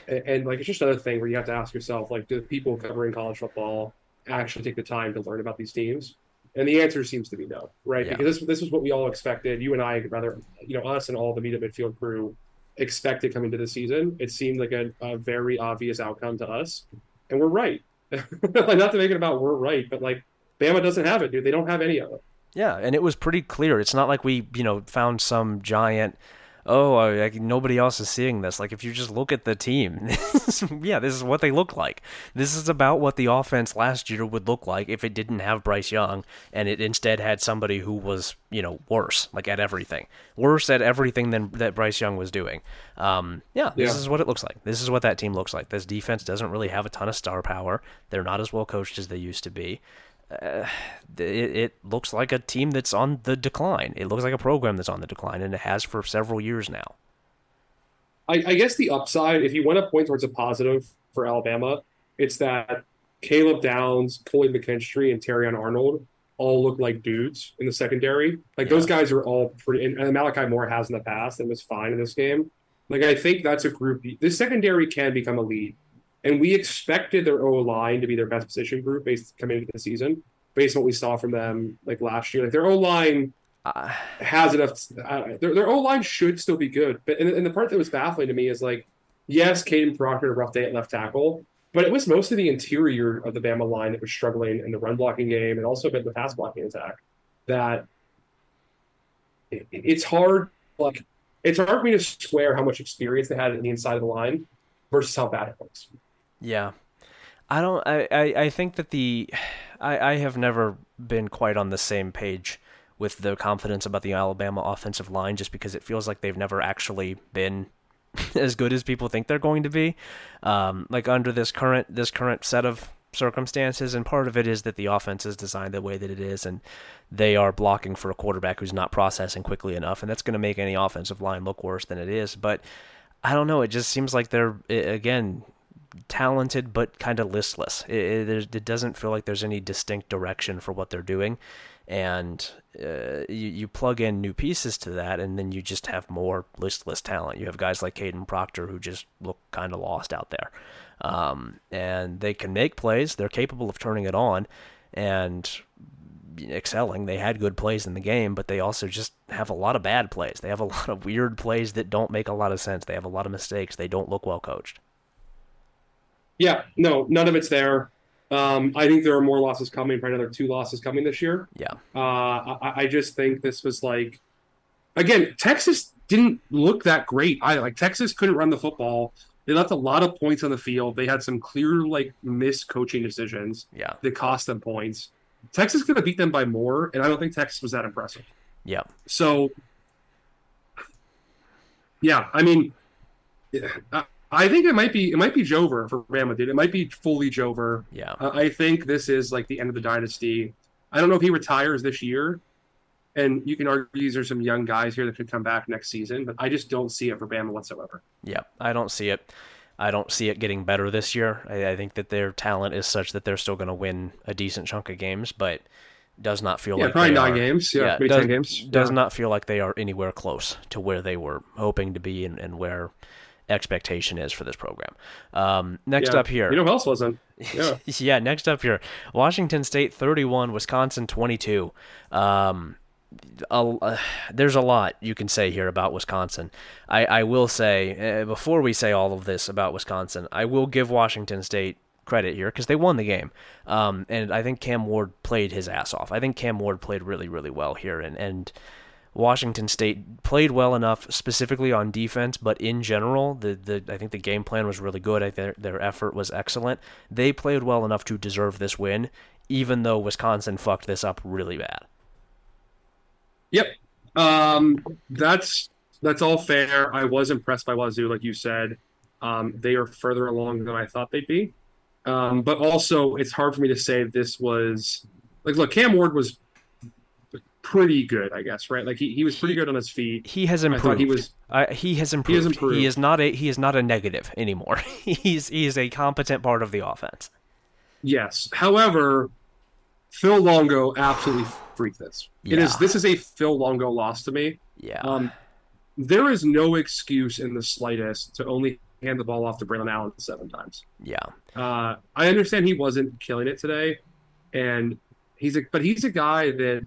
And, and, like it's just another thing where you have to ask yourself like, do people covering college football actually take the time to learn about these teams? And the answer seems to be no, right? Yeah. Because this this was what we all expected. You and I, rather, you know, us and all the Meet At Midfield crew expected coming to the season. It seemed like a, a very obvious outcome to us, and we're right. like not to make it about we're right, but like Bama doesn't have it, dude. They don't have any of it. Yeah, and it was pretty clear. It's not like we, you know, found some giant. Oh, like nobody else is seeing this. Like if you just look at the team, yeah, this is what they look like. This is about what the offense last year would look like if it didn't have Bryce Young and it instead had somebody who was, you know, worse, like at everything, worse at everything than that Bryce Young was doing. Um, yeah, this yeah. is what it looks like. This is what that team looks like. This defense doesn't really have a ton of star power. They're not as well coached as they used to be uh, it, it looks like a team that's on the decline. It looks like a program that's on the decline, and it has for several years now. I, I guess the upside, if you want to point towards a positive for Alabama, it's that Caleb Downs, Kool-Aid McKinstry, and Terrion Arnold all look like dudes in the secondary. Like yeah. those guys are all pretty, and, and Malachi Moore has in the past and was fine in this game. Like I think that's a group. This secondary can become a lead and we expected their O line to be their best position group based coming into the season, based on what we saw from them like last year. Like their O line uh, has enough. Uh, their their O line should still be good, but and, and, the part that was baffling to me is like, yes, Kadyn Proctor had a rough day at left tackle, but it was mostly the interior of the Bama line that was struggling in the run blocking game and also a bit in the pass blocking attack. That it, it's hard, like it's hard for me to square how much experience they had in the inside of the line versus how bad it was. Yeah. I don't I, I, I think that the I, I have never been quite on the same page with the confidence about the Alabama offensive line just because it feels like they've never actually been as good as people think they're going to be. Um, like under this current this current set of circumstances, and part of it is that the offense is designed the way that it is, and they are blocking for a quarterback who's not processing quickly enough, and that's going to make any offensive line look worse than it is. But I don't know. It just seems like they're again talented but kind of listless. It, it, it, doesn't feel like there's any distinct direction for what they're doing, and uh, you, you plug in new pieces to that, and then you just have more listless talent. You have guys like Kadyn Proctor who just look kind of lost out there, um, and they can make plays. They're capable of turning it on, and excelling. They had good plays in the game, but they also just have a lot of bad plays. They have a lot of weird plays that don't make a lot of sense. They have a lot of mistakes. They don't look well coached. Yeah, no, none of it's there. Um, I think there are more losses coming. Probably another two losses coming this year. Yeah. Uh, I, I just think this was like, again, Texas didn't look that great. I like Texas couldn't run the football. They left a lot of points on the field. They had some clear like missed coaching decisions. Yeah. That cost them points. Texas could have beat them by more, and I don't think Texas was that impressive. Yeah. So. Yeah, I mean, I think it might be it might be Jover for Bama, dude. It might be fully Jover. Yeah. Uh, I think this is like the end of the dynasty. I don't know if he retires this year, and you can argue these are some young guys here that could come back next season, but I just don't see it for Bama whatsoever. Yeah, I don't see it. I don't see it getting better this year. I, I think that their talent is such that they're still going to win a decent chunk of games, but does not feel yeah, like probably nine are, games. Yeah, yeah does, games. Does yeah. not feel like they are anywhere close to where they were hoping to be and, and where expectation is for this program. Um, next yeah. up here, you know who else wasn't? Yeah. yeah. Next up here, Washington State 31, Wisconsin 22. Um, a, uh, there's a lot you can say here about Wisconsin. I, I will say, uh, before we say all of this about Wisconsin, I will give Washington State credit here because they won the game. Um, and I think Cam Ward played his ass off. I think Cam Ward played really, really well here. And, and Washington State played well enough, specifically on defense, but in general, the, the I think the game plan was really good. I think their, effort was excellent. They played well enough to deserve this win, even though Wisconsin fucked this up really bad. Yep. Um, that's that's all fair. I was impressed by Wazoo, like you said. Um, they are further along than I thought they'd be. Um, but also, it's hard for me to say this was like, look, Cam Ward was pretty good, I guess, right? Like he, he was pretty good on his feet. He has improved. he was. Uh, he has improved. He has improved. He is not a he is not a negative anymore. he's he is a competent part of the offense. Yes. However, Phil Longo absolutely freaked this. Yeah. It is this is a Phil Longo loss to me. Yeah. Um, there is no excuse in the slightest to only hand the ball off to Braylon Allen seven times. Yeah. Uh, I understand he wasn't killing it today, and he's a but he's a guy that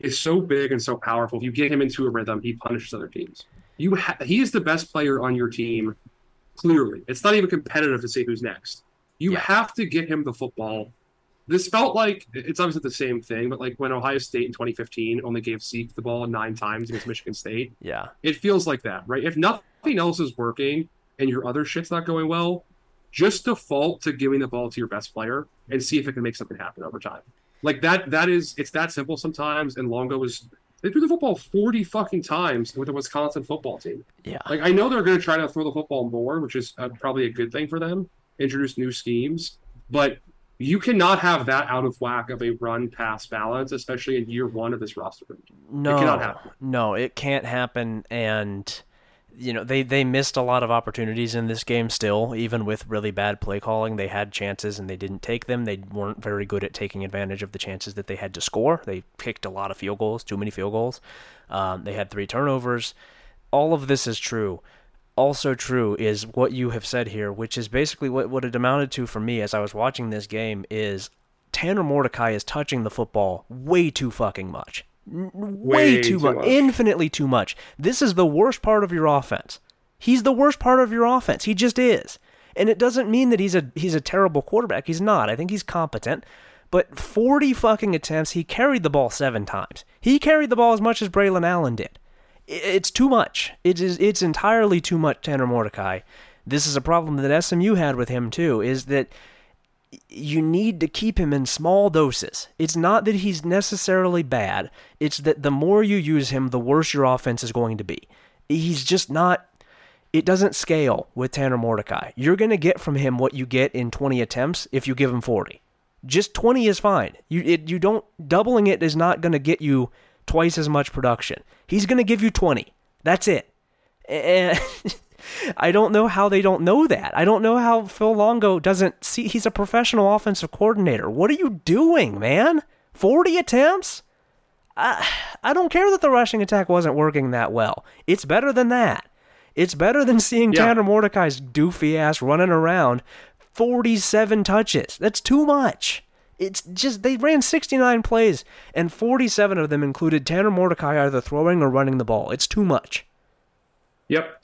is so big and so powerful. If you get him into a rhythm, he punishes other teams. You ha- he is the best player on your team. Clearly, it's not even competitive to say who's next. You yeah. have to get him the football this felt like it's obviously the same thing, but like when Ohio State in 2015 only gave Zeke the ball nine times against Michigan State. Yeah. It feels like that, right? If nothing else is working and your other shit's not going well, just default to giving the ball to your best player and see if it can make something happen over time. Like that, that is, it's that simple sometimes. And Longo was, they threw the football 40 fucking times with the Wisconsin football team. Yeah. Like I know they're going to try to throw the football more, which is uh, probably a good thing for them, introduce new schemes. But you cannot have that out of whack of a run pass balance, especially in year one of this roster. No, it cannot happen. no, it can't happen. And you know they they missed a lot of opportunities in this game. Still, even with really bad play calling, they had chances and they didn't take them. They weren't very good at taking advantage of the chances that they had to score. They kicked a lot of field goals, too many field goals. Um, they had three turnovers. All of this is true also true is what you have said here, which is basically what, what it amounted to for me as I was watching this game is Tanner Mordecai is touching the football way too fucking much. Way, way too, too much. much. Infinitely too much. This is the worst part of your offense. He's the worst part of your offense. He just is. And it doesn't mean that he's a he's a terrible quarterback. He's not. I think he's competent. But 40 fucking attempts, he carried the ball 7 times. He carried the ball as much as Braylon Allen did it's too much. It is it's entirely too much Tanner Mordecai. This is a problem that SMU had with him too is that you need to keep him in small doses. It's not that he's necessarily bad. It's that the more you use him, the worse your offense is going to be. He's just not it doesn't scale with Tanner Mordecai. You're going to get from him what you get in 20 attempts if you give him 40. Just 20 is fine. You it, you don't doubling it is not going to get you twice as much production. He's going to give you 20. That's it. And I don't know how they don't know that. I don't know how Phil Longo doesn't see he's a professional offensive coordinator. What are you doing, man? 40 attempts? I, I don't care that the rushing attack wasn't working that well. It's better than that. It's better than seeing yeah. Tanner Mordecai's doofy ass running around 47 touches. That's too much. It's just they ran 69 plays and 47 of them included Tanner Mordecai either throwing or running the ball. It's too much. Yep.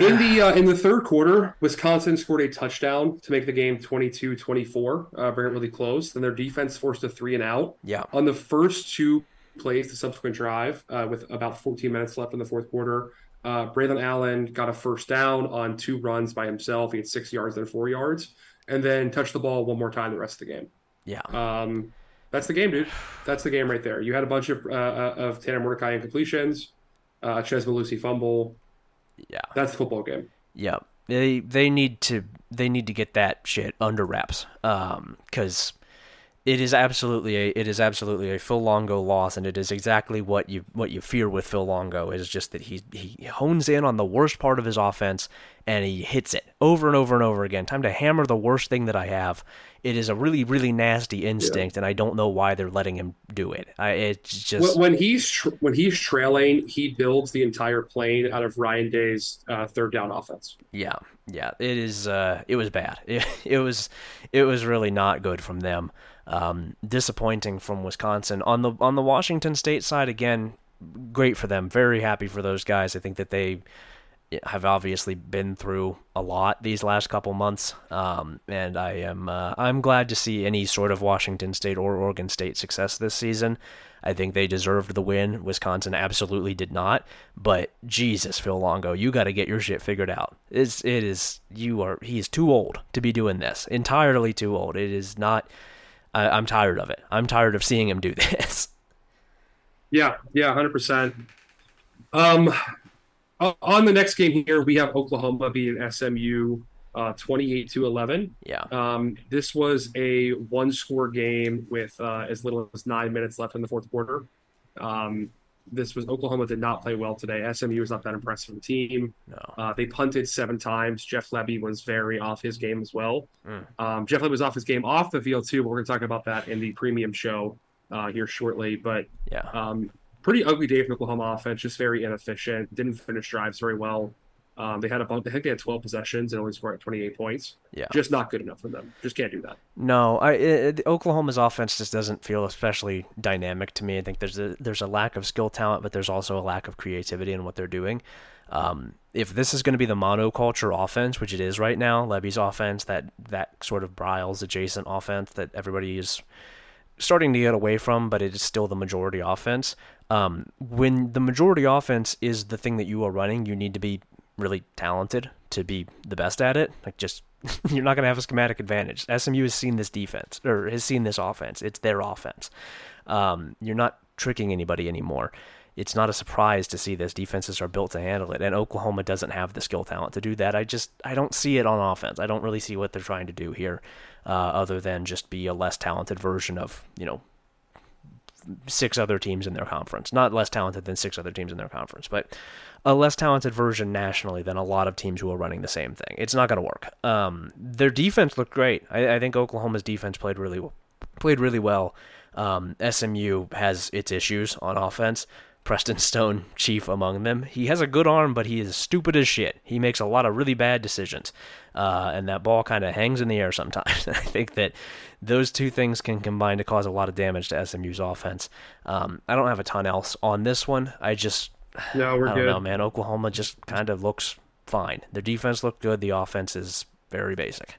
In the uh, in the third quarter, Wisconsin scored a touchdown to make the game 22-24, uh, bring it really close. Then their defense forced a three and out. Yeah. On the first two plays, the subsequent drive, uh, with about 14 minutes left in the fourth quarter, uh, Braylon Allen got a first down on two runs by himself. He had six yards, then four yards and then touched the ball one more time the rest of the game. Yeah. Um, that's the game, dude. That's the game right there. You had a bunch of uh, uh of Tanner Mordecai incompletions, uh, Chez Mellusi fumble. Yeah. That's the football game. Yeah. They they need to they need to get that shit under wraps. Um, because It is absolutely a it is absolutely a Phil Longo loss, and it is exactly what you what you fear with Phil Longo is just that he he hones in on the worst part of his offense and he hits it over and over and over again. Time to hammer the worst thing that I have. It is a really really nasty instinct, yeah. and I don't know why they're letting him do it. I, it's just when he's tra- when he's trailing, he builds the entire plane out of Ryan Day's uh, third down offense. Yeah, yeah, it is. Uh, it was bad. It, it was it was really not good from them. Um, disappointing from Wisconsin on the on the Washington State side again. Great for them. Very happy for those guys. I think that they have obviously been through a lot these last couple months, um, and I am uh, I'm glad to see any sort of Washington State or Oregon State success this season. I think they deserved the win. Wisconsin absolutely did not. But Jesus, Phil Longo, you got to get your shit figured out. It's it is you are he is too old to be doing this. Entirely too old. It is not I, I'm tired of it. I'm tired of seeing him do this. Yeah, yeah, hundred percent. Um, on the next game here, we have Oklahoma beating SMU, uh, twenty-eight to eleven. Yeah. Um, this was a one-score game with uh, as little as nine minutes left in the fourth quarter. Um, this was Oklahoma did not play well today. SMU was not that impressive a team. No. Uh, they punted seven times. Jeff Lebby was very off his game as well. Mm. Um, Jeff Lebby was off his game off the field too, but we're going to talk about that in the premium show uh, here shortly. But yeah, um, pretty ugly day for Oklahoma offense. Just very inefficient. Didn't finish drives very well. Um, they had a bunch. I think they had 12 possessions and only scored 28 points. Yeah, just not good enough for them. Just can't do that. No, I it, Oklahoma's offense just doesn't feel especially dynamic to me. I think there's a there's a lack of skill talent, but there's also a lack of creativity in what they're doing. Um, if this is going to be the monoculture offense, which it is right now, Lebby's offense, that that sort of Briles adjacent offense that everybody is starting to get away from, but it is still the majority offense. Um, when the majority offense is the thing that you are running, you need to be really talented to be the best at it. Like just you're not going to have a schematic advantage. SMU has seen this defense or has seen this offense. It's their offense. Um, you're not tricking anybody anymore. It's not a surprise to see this. Defenses are built to handle it, and Oklahoma doesn't have the skill talent to do that. I just I don't see it on offense. I don't really see what they're trying to do here, uh, other than just be a less talented version of you know six other teams in their conference. Not less talented than six other teams in their conference, but a less talented version nationally than a lot of teams who are running the same thing. It's not going to work. Um, their defense looked great. I, I, think Oklahoma's defense played really played really well. Um, SMU has its issues on offense. Preston Stone, chief among them. He has a good arm, but he is stupid as shit. He makes a lot of really bad decisions, uh, and that ball kind of hangs in the air sometimes. I think that those two things can combine to cause a lot of damage to SMU's offense. Um, I don't have a ton else on this one. I just no, we're I don't good. know, man. Oklahoma just kind of looks fine. Their defense looked good. The offense is very basic.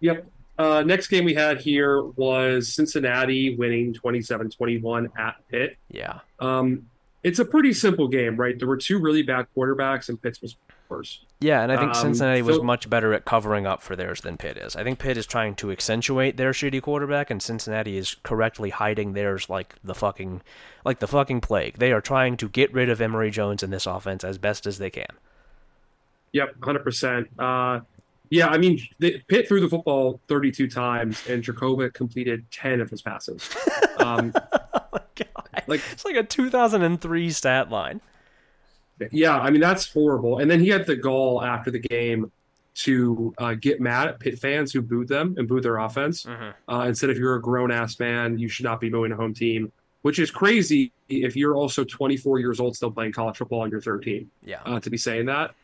Yep. Uh, next game we had here was Cincinnati winning 27-21 at Pitt. Yeah. Um, it's a pretty simple game, right? There were two really bad quarterbacks, and Pitt's was Yeah, and I think um, Cincinnati was much better at covering up for theirs than Pitt is. I think Pitt is trying to accentuate their shitty quarterback, and Cincinnati is correctly hiding theirs like the fucking, like the fucking plague. They are trying to get rid of Emory Jones in this offense as best as they can. Yep, hundred uh, percent. Yeah, I mean, the, Pitt threw the football 32 times, and Jurkovec completed 10 of his passes. Um, oh my god! Like it's like a 2003 stat line. Yeah, I mean that's horrible. And then he had the gall after the game to uh, get mad at Pitt fans who booed them and booed their offense. Mm-hmm. Uh, instead, if you're a grown ass man, you should not be booing a home team, which is crazy if you're also 24 years old still playing college football and you're 13. Yeah, uh, to be saying that.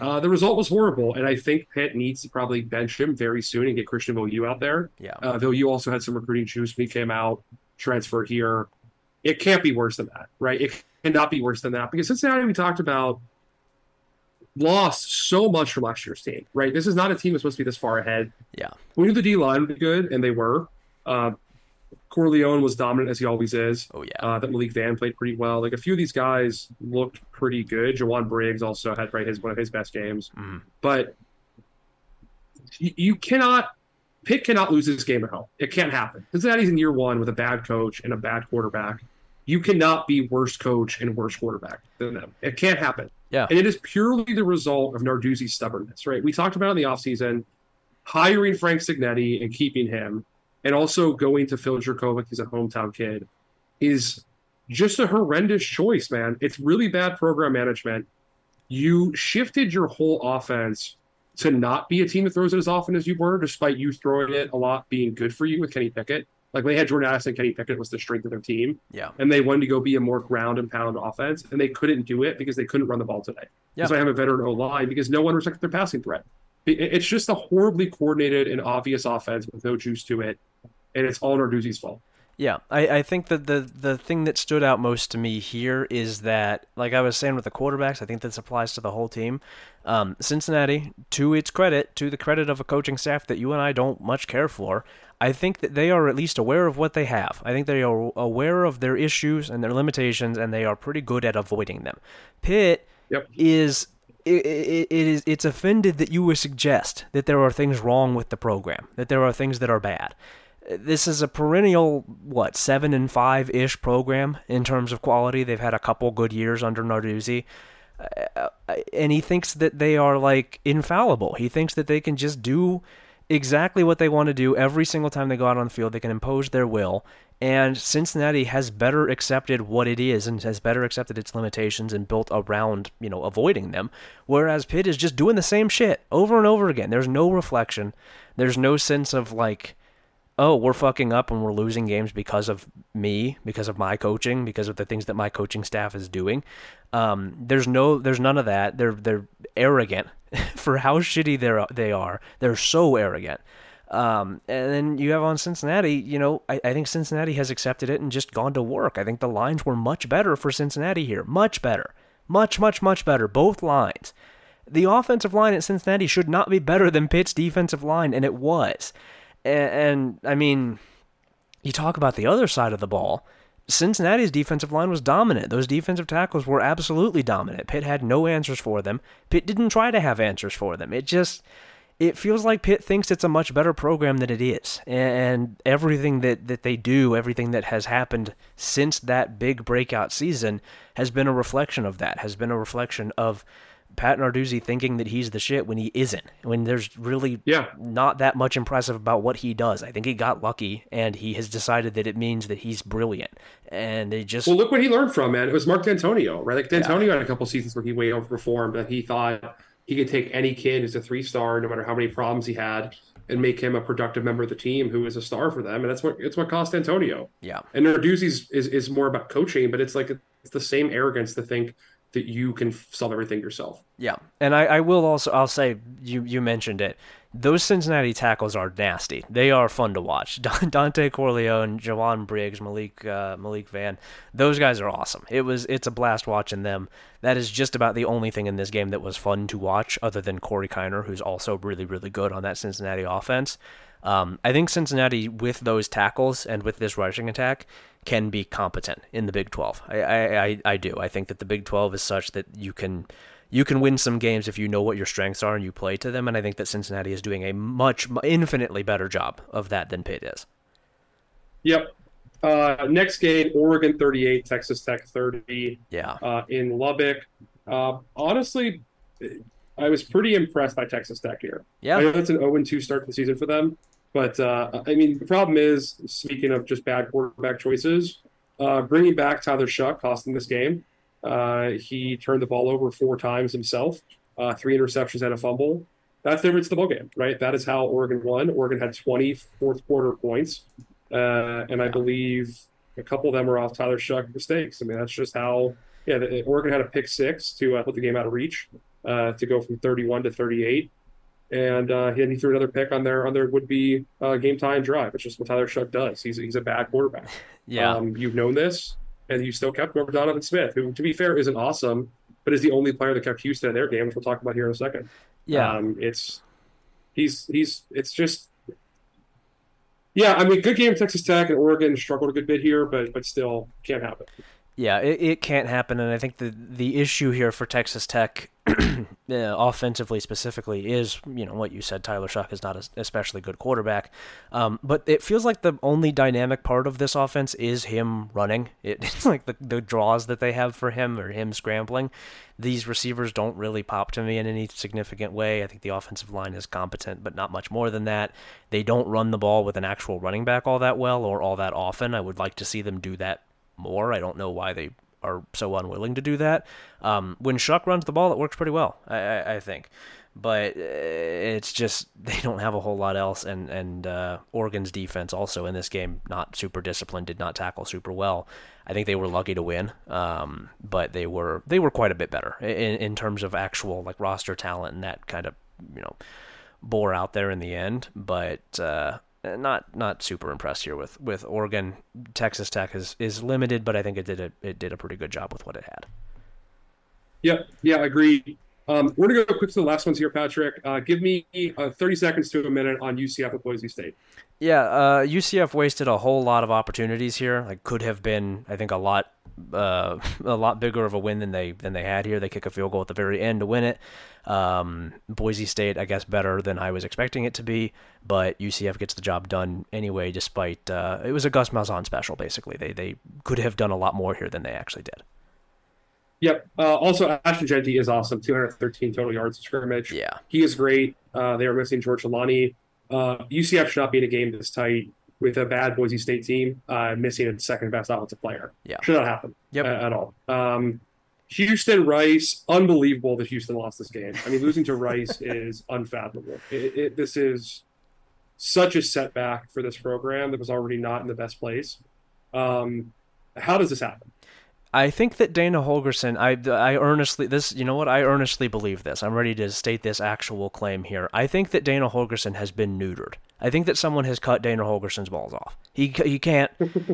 Uh, the result was horrible, and I think Pitt needs to probably bench him very soon and get Christian Veilleux out there. Yeah. Uh, also had some recruiting juice when he came out, transfer here. It can't be worse than that, right? It cannot be worse than that because Cincinnati, we talked about, lost so much from last year's team, right? This is not a team that's supposed to be this far ahead. Yeah. We knew the D line would be good, and they were. Uh, Corleone was dominant as he always is. Oh yeah. Uh, that Malik Vann played pretty well. Like a few of these guys looked pretty good. Jowon Briggs also had right his one of his best games. Mm-hmm. But you, you, cannot Pitt cannot lose this game at home. It can't happen. Cincinnati's in year one with a bad coach and a bad quarterback. You cannot be worse coach and worse quarterback than them. It can't happen. Yeah. And it is purely the result of Narduzzi's stubbornness, right? We talked about in the offseason hiring Frank Cignetti and keeping him and also going to Phil Jurkovec, he's a hometown kid, is just a horrendous choice, man. It's really bad program management. You shifted your whole offense to not be a team that throws it as often as you were, despite you throwing it a lot being good for you with Kenny Pickett. Like they had Jordan Addison, Kenny Pickett was the strength of their team. Yeah. And they wanted to go be a more ground and pound offense, and they couldn't do it because they couldn't run the ball today. Yeah. So I have a veteran O line because no one respected their passing threat. It's just a horribly coordinated and obvious offense with no juice to it, and it's all Narduzzi's fault. Yeah, I, I think that the the thing that stood out most to me here is that, like I was saying with the quarterbacks, I think this applies to the whole team. Um, Cincinnati, to its credit, to the credit of a coaching staff that you and I don't much care for, I think that they are at least aware of what they have. I think they are aware of their issues and their limitations, and they are pretty good at avoiding them. Pitt yep. is it, it, it is it's offended that you would suggest that there are things wrong with the program, that there are things that are bad. This is a perennial what seven and five ish program in terms of quality. They've had a couple good years under Narduzzi, uh, uh, and he thinks that they are like infallible. He thinks that they can just do exactly what they want to do every single time they go out on the field. They can impose their will, and Cincinnati has better accepted what it is and has better accepted its limitations and built around, you know, avoiding them. Whereas Pitt is just doing the same shit over and over again. There's no reflection. There's no sense of like, oh, we're fucking up and we're losing games because of me, because of my coaching, because of the things that my coaching staff is doing. Um, there's no, there's none of that. They're they're arrogant for how shitty they're they are. They're so arrogant. Um, and then you have on Cincinnati, you know, I, I think Cincinnati has accepted it and just gone to work. I think the lines were much better for Cincinnati here. Much better. Much, much, much better. Both lines. The offensive line at Cincinnati should not be better than Pitt's defensive line, and it was. And, and I mean, you talk about the other side of the ball. Cincinnati's defensive line was dominant. Those defensive tackles were absolutely dominant. Pitt had no answers for them. Pitt didn't try to have answers for them. It just it feels like Pitt thinks it's a much better program than it is. And everything that, that they do, everything that has happened since that big breakout season has been a reflection of that, has been a reflection of Pat Narduzzi thinking that he's the shit when he isn't, when there's really yeah. not that much impressive about what he does. I think he got lucky and he has decided that it means that he's brilliant. And they just. Well, look what he learned from, man. It was Mark Dantonio, right? Like Dantonio yeah. had a couple seasons where he way overperformed, and he thought he could take any kid who's a three star, no matter how many problems he had, and make him a productive member of the team who is a star for them. And that's what it's what cost Dantonio. Yeah. And Narduzzi's is, is more about coaching, but it's like it's the same arrogance to think that you can solve everything yourself. Yeah, and I, I will also I'll say you you mentioned it. Those Cincinnati tackles are nasty. They are fun to watch. Dontay Corleone, Jowon Briggs, Malik uh, Malik Vann, those guys are awesome. It was it's a blast watching them. That is just about the only thing in this game that was fun to watch, other than Corey Kiner, who's also really really good on that Cincinnati offense. Um, I think Cincinnati, with those tackles and with this rushing attack, can be competent in the Big 12. I, I, I, do. I think that the Big 12 is such that you can you can win some games if you know what your strengths are and you play to them. And I think that Cincinnati is doing a much, infinitely better job of that than Pitt is. Yep. Uh, next game, Oregon 38, Texas Tech 30. Yeah. Uh, in Lubbock. Uh, honestly, I was pretty impressed by Texas Tech here. Yeah. I know it's an 0 2 start to the season for them. But uh, I mean, the problem is, speaking of just bad quarterback choices, uh, bringing back Tyler Shough cost them this game. Uh, he turned the ball over four times himself, uh, three interceptions and a fumble. That's the difference the ball game, right? That is how Oregon won. Oregon had 20 fourth quarter points, uh, and I believe a couple of them were off Tyler Shough mistakes. I mean, that's just how. Yeah, the, Oregon had a pick six to uh, put the game out of reach to go from 31 to 38 and uh, he, he threw another pick on their on their would be uh, game time drive. It's just what Tyler Shough does. He's he's a bad quarterback. Yeah, um, you've known this, and you still kept over Donovan Smith, who to be fair isn't awesome, but is the only player that kept Houston in their game, which we'll talk about here in a second. Yeah, um, it's he's he's it's just. Yeah, I mean, good game. Texas Tech and Oregon struggled a good bit here, but but still can't happen. Yeah, it, it can't happen, and I think the the issue here for Texas Tech, uh, offensively specifically, is you know what you said. Tyler Shough is not an especially good quarterback, um, but it feels like the only dynamic part of this offense is him running. It, it's like the the draws that they have for him or him scrambling. These receivers don't really pop to me in any significant way. I think the offensive line is competent, but not much more than that. They don't run the ball with an actual running back all that well or all that often. I would like to see them do that more. I don't know why they are so unwilling to do that. Um, when Shough runs the ball, it works pretty well, I, I, I think. But uh, it's just they don't have a whole lot else, and and uh, Oregon's defense also in this game not super disciplined, did not tackle super well. I think they were lucky to win, um, but they were they were quite a bit better in, in terms of actual like roster talent and that kind of you know bore out there in the end. But uh, not not super impressed here with with Oregon. Texas Tech is is limited, but I think it did a it did a pretty good job with what it had. Yep, yeah, I agree. Um, we're gonna go quick to the last ones here, Patrick. Uh, give me uh, 30 seconds to a minute on UCF with Boise State. Yeah, uh, UCF wasted a whole lot of opportunities here. Like could have been, I think, a lot uh, a lot bigger of a win than they than they had here. They kick a field goal at the very end to win it. Um, Boise State, I guess, better than I was expecting it to be, but UCF gets the job done anyway. Despite uh, it was a Gus Malzahn special, basically. They they could have done a lot more here than they actually did. Yep. Uh, also, Ashton Jeanty is awesome. 213 total yards of scrimmage. Yeah. He is great. Uh, they are missing George Holani. Uh, UCF should not be in a game this tight with a bad Boise State team, uh, missing a second best offensive player. Yeah. Should not happen Yep. uh, at all. Um, Houston Rice, unbelievable that Houston lost this game. I mean, losing to Rice is unfathomable. It, it, this is such a setback for this program that was already not in the best place. Um, how does this happen? I think that Dana Holgorsen, I, I earnestly, this, you know what, I earnestly believe this. I'm ready to state this actual claim here. I think that Dana Holgorsen has been neutered. I think that someone has cut Dana Holgorsen's balls off. He, he can't,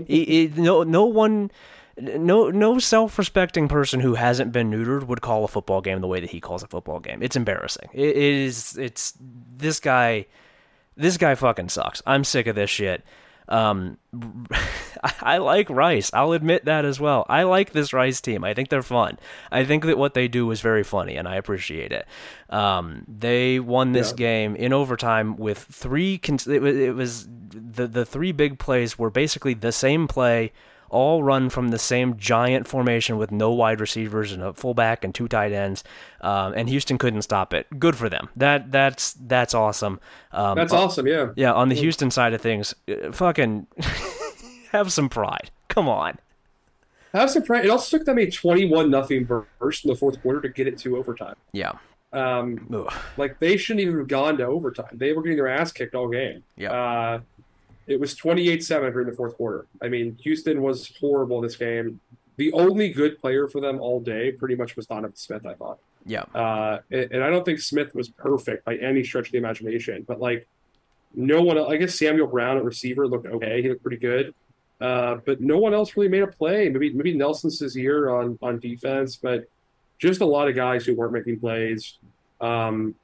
he, he, no, no one, no, no self-respecting person who hasn't been neutered would call a football game the way that he calls a football game. It's embarrassing. It, it is, it's, this guy, this guy fucking sucks. I'm sick of this shit. Um, I like Rice. I'll admit that as well. I like this Rice team. I think they're fun. I think that what they do is very funny, and I appreciate it. Um, they won this Yeah. game in overtime with three. It, was, it was the the three big plays were basically the same play. All run from the same giant formation with no wide receivers and a fullback and two tight ends, um, and Houston couldn't stop it. Good for them. That that's that's awesome. Um, That's uh, awesome. Yeah. yeah, on the Houston side of things, uh, fucking have some pride. Come on. Have some pride. It also took them a 21 nothing burst in the fourth quarter to get it to overtime. Yeah. Um, Ugh. like they shouldn't even have gone to overtime. They were getting their ass kicked all game. Yeah. Uh, it was 28-7 during the fourth quarter. I mean, Houston was horrible in this game. The only good player for them all day pretty much was Donovan Smith, I thought. Yeah. Uh, and, and I don't think Smith was perfect by any stretch of the imagination, but like no one, I guess Samuel Brown at receiver looked okay. He looked pretty good. Uh, but no one else really made a play. Maybe maybe Nelson Ceaser on on defense, but just a lot of guys who weren't making plays. Um,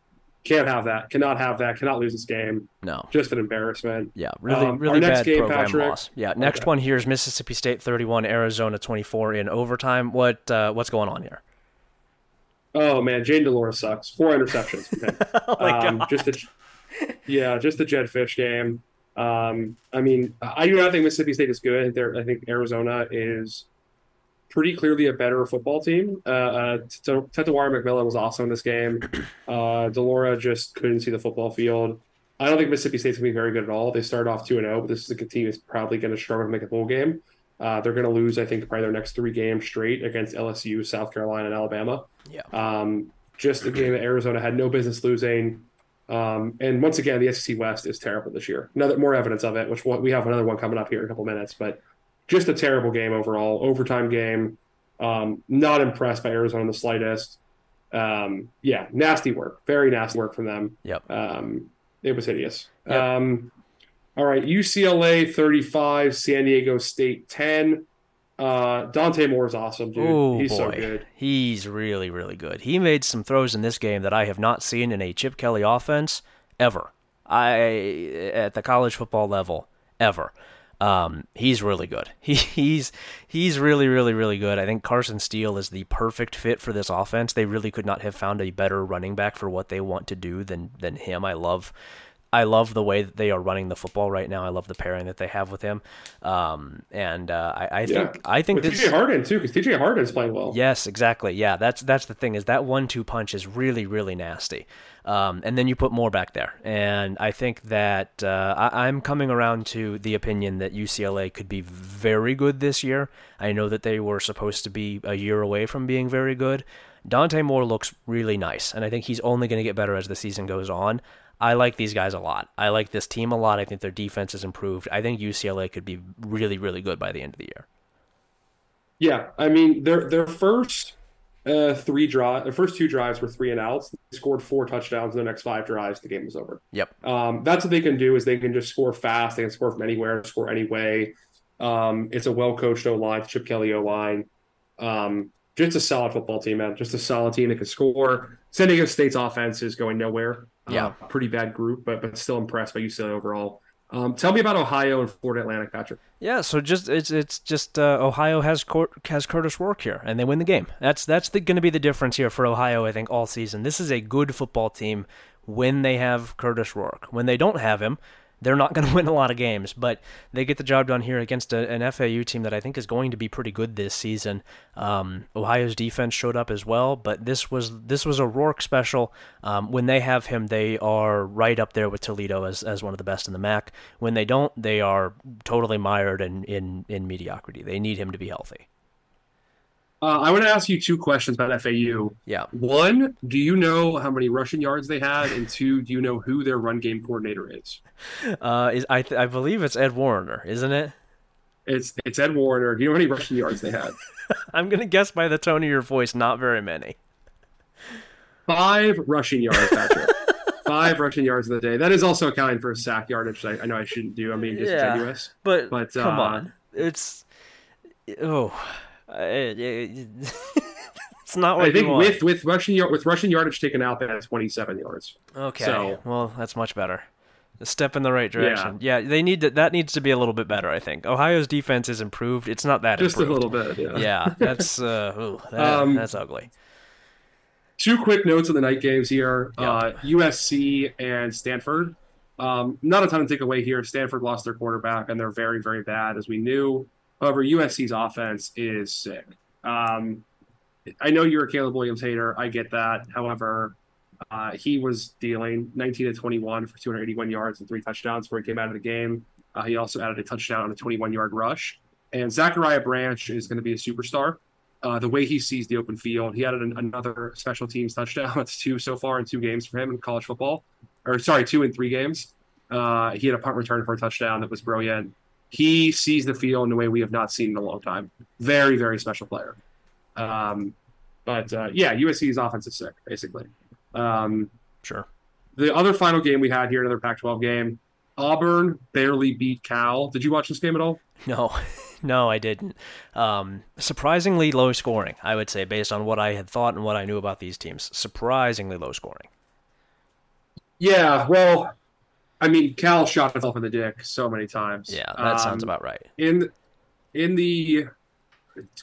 can't have that. Cannot have that. Cannot lose this game. No. Just an embarrassment. Yeah, really, Um, really bad game, program Patrick- loss. Yeah, next Okay. one here is Mississippi State 31, Arizona 24 in overtime. What uh, what's going on here? Oh man, Jayden de Laura sucks. Four interceptions. Okay. Oh my um, god. just a, yeah, just the Jedd Fisch game. Um, I mean, I do not think Mississippi State is good. They're, I think Arizona is pretty clearly a better football team. Uh, uh, Tetairoa McMillan was also in this game. Uh, de Laura just couldn't see the football field. I don't think Mississippi State's gonna be very good at all. They started off two and zero, but this is a team that's probably going to struggle to make a bowl game. Uh, they're going to lose, I think, probably their next three games straight against LSU, South Carolina, and Alabama. Yeah. Um, just a game that Arizona had no business losing. Um, and once again, the SEC West is terrible this year. Another more evidence of it, which we have another one coming up here in a couple minutes. But just a terrible game overall, overtime game. Um, not impressed by Arizona in the slightest. Um, yeah, nasty work, very nasty work from them. Yep. Um, it was hideous. Yep. Um, all right, UCLA 35, San Diego State 10. Uh, Dante Moore is awesome, dude. Oh He's boy, so good. he's really, really good. He made some throws in this game that I have not seen in a Chip Kelly offense ever. I at the college football level ever. Um, he's really good. He, he's he's really really really good. I think Carson Steele is the perfect fit for this offense. They really could not have found a better running back for what they want to do than than him. I love I love the way that they are running the football right now. I love the pairing that they have with him. Um, and uh, I, I, think I think with TJ Harden too, because TJ Harden is playing well. Yes, exactly. Yeah, that's that's the thing is that one-two punch is really really nasty. Um, and then you put more back there, and I think that uh, I, I'm coming around to the opinion that UCLA could be very good this year. I know that they were supposed to be a year away from being very good. Dante Moore looks really nice, and I think he's only going to get better as the season goes on. I like these guys a lot. I like this team a lot. I think their defense has improved. I think UCLA could be really, really good by the end of the year. Yeah, I mean their their first uh, three drive, the first two drives were three and outs. They scored four touchdowns in the next five drives. The game was over. Yep. Um, that's what they can do is they can just score fast. They can score from anywhere, score anyway. Um, it's a well coached O line, Chip Kelly O line. Um, just a solid football team, man. Just a solid team that can score. San Diego State's offense is going nowhere. Yeah, uh, pretty bad group, but but still impressed by UCLA overall. Um, tell me about Ohio and Florida Atlantic, Patrick. Yeah, so just it's it's just uh, Ohio has Cor- has Kurtis Rourke here, and they win the game. That's that's going to be the difference here for Ohio. I think all season. This is a good football team when they have Kurtis Rourke. When they don't have him, they're not going to win a lot of games, but they get the job done here against a, an FAU team that I think is going to be pretty good this season. Um, Ohio's defense showed up as well, but this was this was a Rourke special. Um, when they have him, they are right up there with Toledo as, as one of the best in the MAC. When they don't, they are totally mired in, in, in mediocrity. They need him to be healthy. Uh, I want to ask you two questions about FAU. Yeah. One, do you know how many rushing yards they had? And two, do you know who their run game coordinator is? Uh, is I th- I believe it's Ed Warner, isn't it? It's it's Ed Warner. Do you know how many rushing yards they had? I'm gonna guess by the tone of your voice, not very many. Five rushing yards, Patrick. Five rushing yards of the day. That is also accounting for a sack yardage. I, I know I shouldn't do. I'm being disingenuous. Yeah, but but come uh, on, it's oh it's not what I think with with rushing with rushing yardage taken out, they had 27 yards. Okay, so, well that's much better. A step in the right direction. Yeah. yeah, they need to, that needs to be a little bit better. I think Ohio's defense is improved. It's not that just improved. a little bit. Yeah, yeah that's uh, ooh, that, um, that's ugly. Two quick notes on the night games here: yep. uh, USC and Stanford. Um, not a ton to take away here. Stanford lost their quarterback, and they're very, very bad, as we knew. However, USC's offense is sick. Um, I know you're a Caleb Williams hater. I get that. However, uh, he was dealing 19 to 21 for 281 yards and three touchdowns before he came out of the game. Uh, he also added a touchdown on a 21 yard rush. And Zachariah Branch is going to be a superstar. Uh, the way he sees the open field, he added an, another special teams touchdown. That's two so far in two games for him in college football, or sorry, two in three games. Uh, he had a punt return for a touchdown that was brilliant he sees the field in a way we have not seen in a long time. Very, very special player. Um, but uh, yeah, USC's offense is sick, basically. Um, sure. The other final game we had here, another Pac-12 game. Auburn barely beat Cal. Did you watch this game at all? No, no, I didn't. Um, surprisingly low scoring, I would say, based on what I had thought and what I knew about these teams. Surprisingly low scoring. Yeah, well, I mean, Cal shot himself in the dick so many times. Yeah, that um, sounds about right. In in the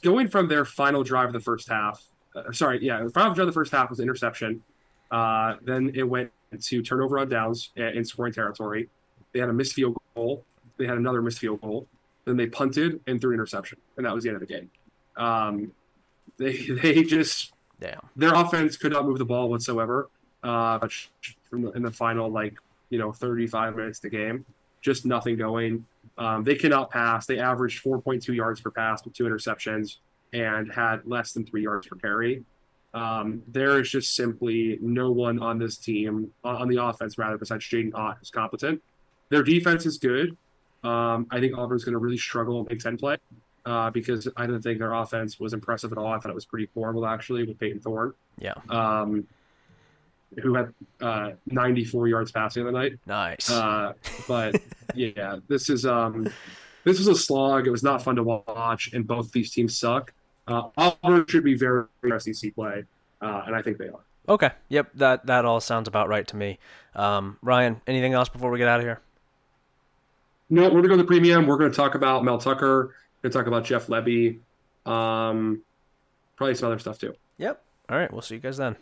going from their final drive of the first half, uh, sorry, yeah, the final drive of the first half was interception. Uh, then it went to turnover on downs in scoring territory. They had a missed field goal. They had another missed field goal. Then they punted and threw an interception, and that was the end of the game. Um, they they just Damn. their offense could not move the ball whatsoever. Uh, from in the final like you know 35 minutes the game, just nothing going. Um, they cannot pass. They averaged 4.2 yards per pass with two interceptions and had less than three yards per carry. Um, there is just simply no one on this team on the offense, rather, besides Jaydn Ott, who's competent. Their defense is good. Um, I think Auburn's going to really struggle in Big Ten play uh, because I didn't think their offense was impressive at all. I thought it was pretty horrible actually with Payton Thorne. Yeah. Um, who had uh, 94 yards passing the night. Nice. Uh, but yeah, this is um, this was a slog. It was not fun to watch, and both these teams suck. Uh, Auburn should be very SEC play, uh, and I think they are. Okay. Yep. That that all sounds about right to me. Um, Ryan, anything else before we get out of here? No, we're gonna go to the premium. We're gonna talk about Mel Tucker. We're gonna talk about Jeff Lebby. Um, probably some other stuff too. Yep. All right. We'll see you guys then.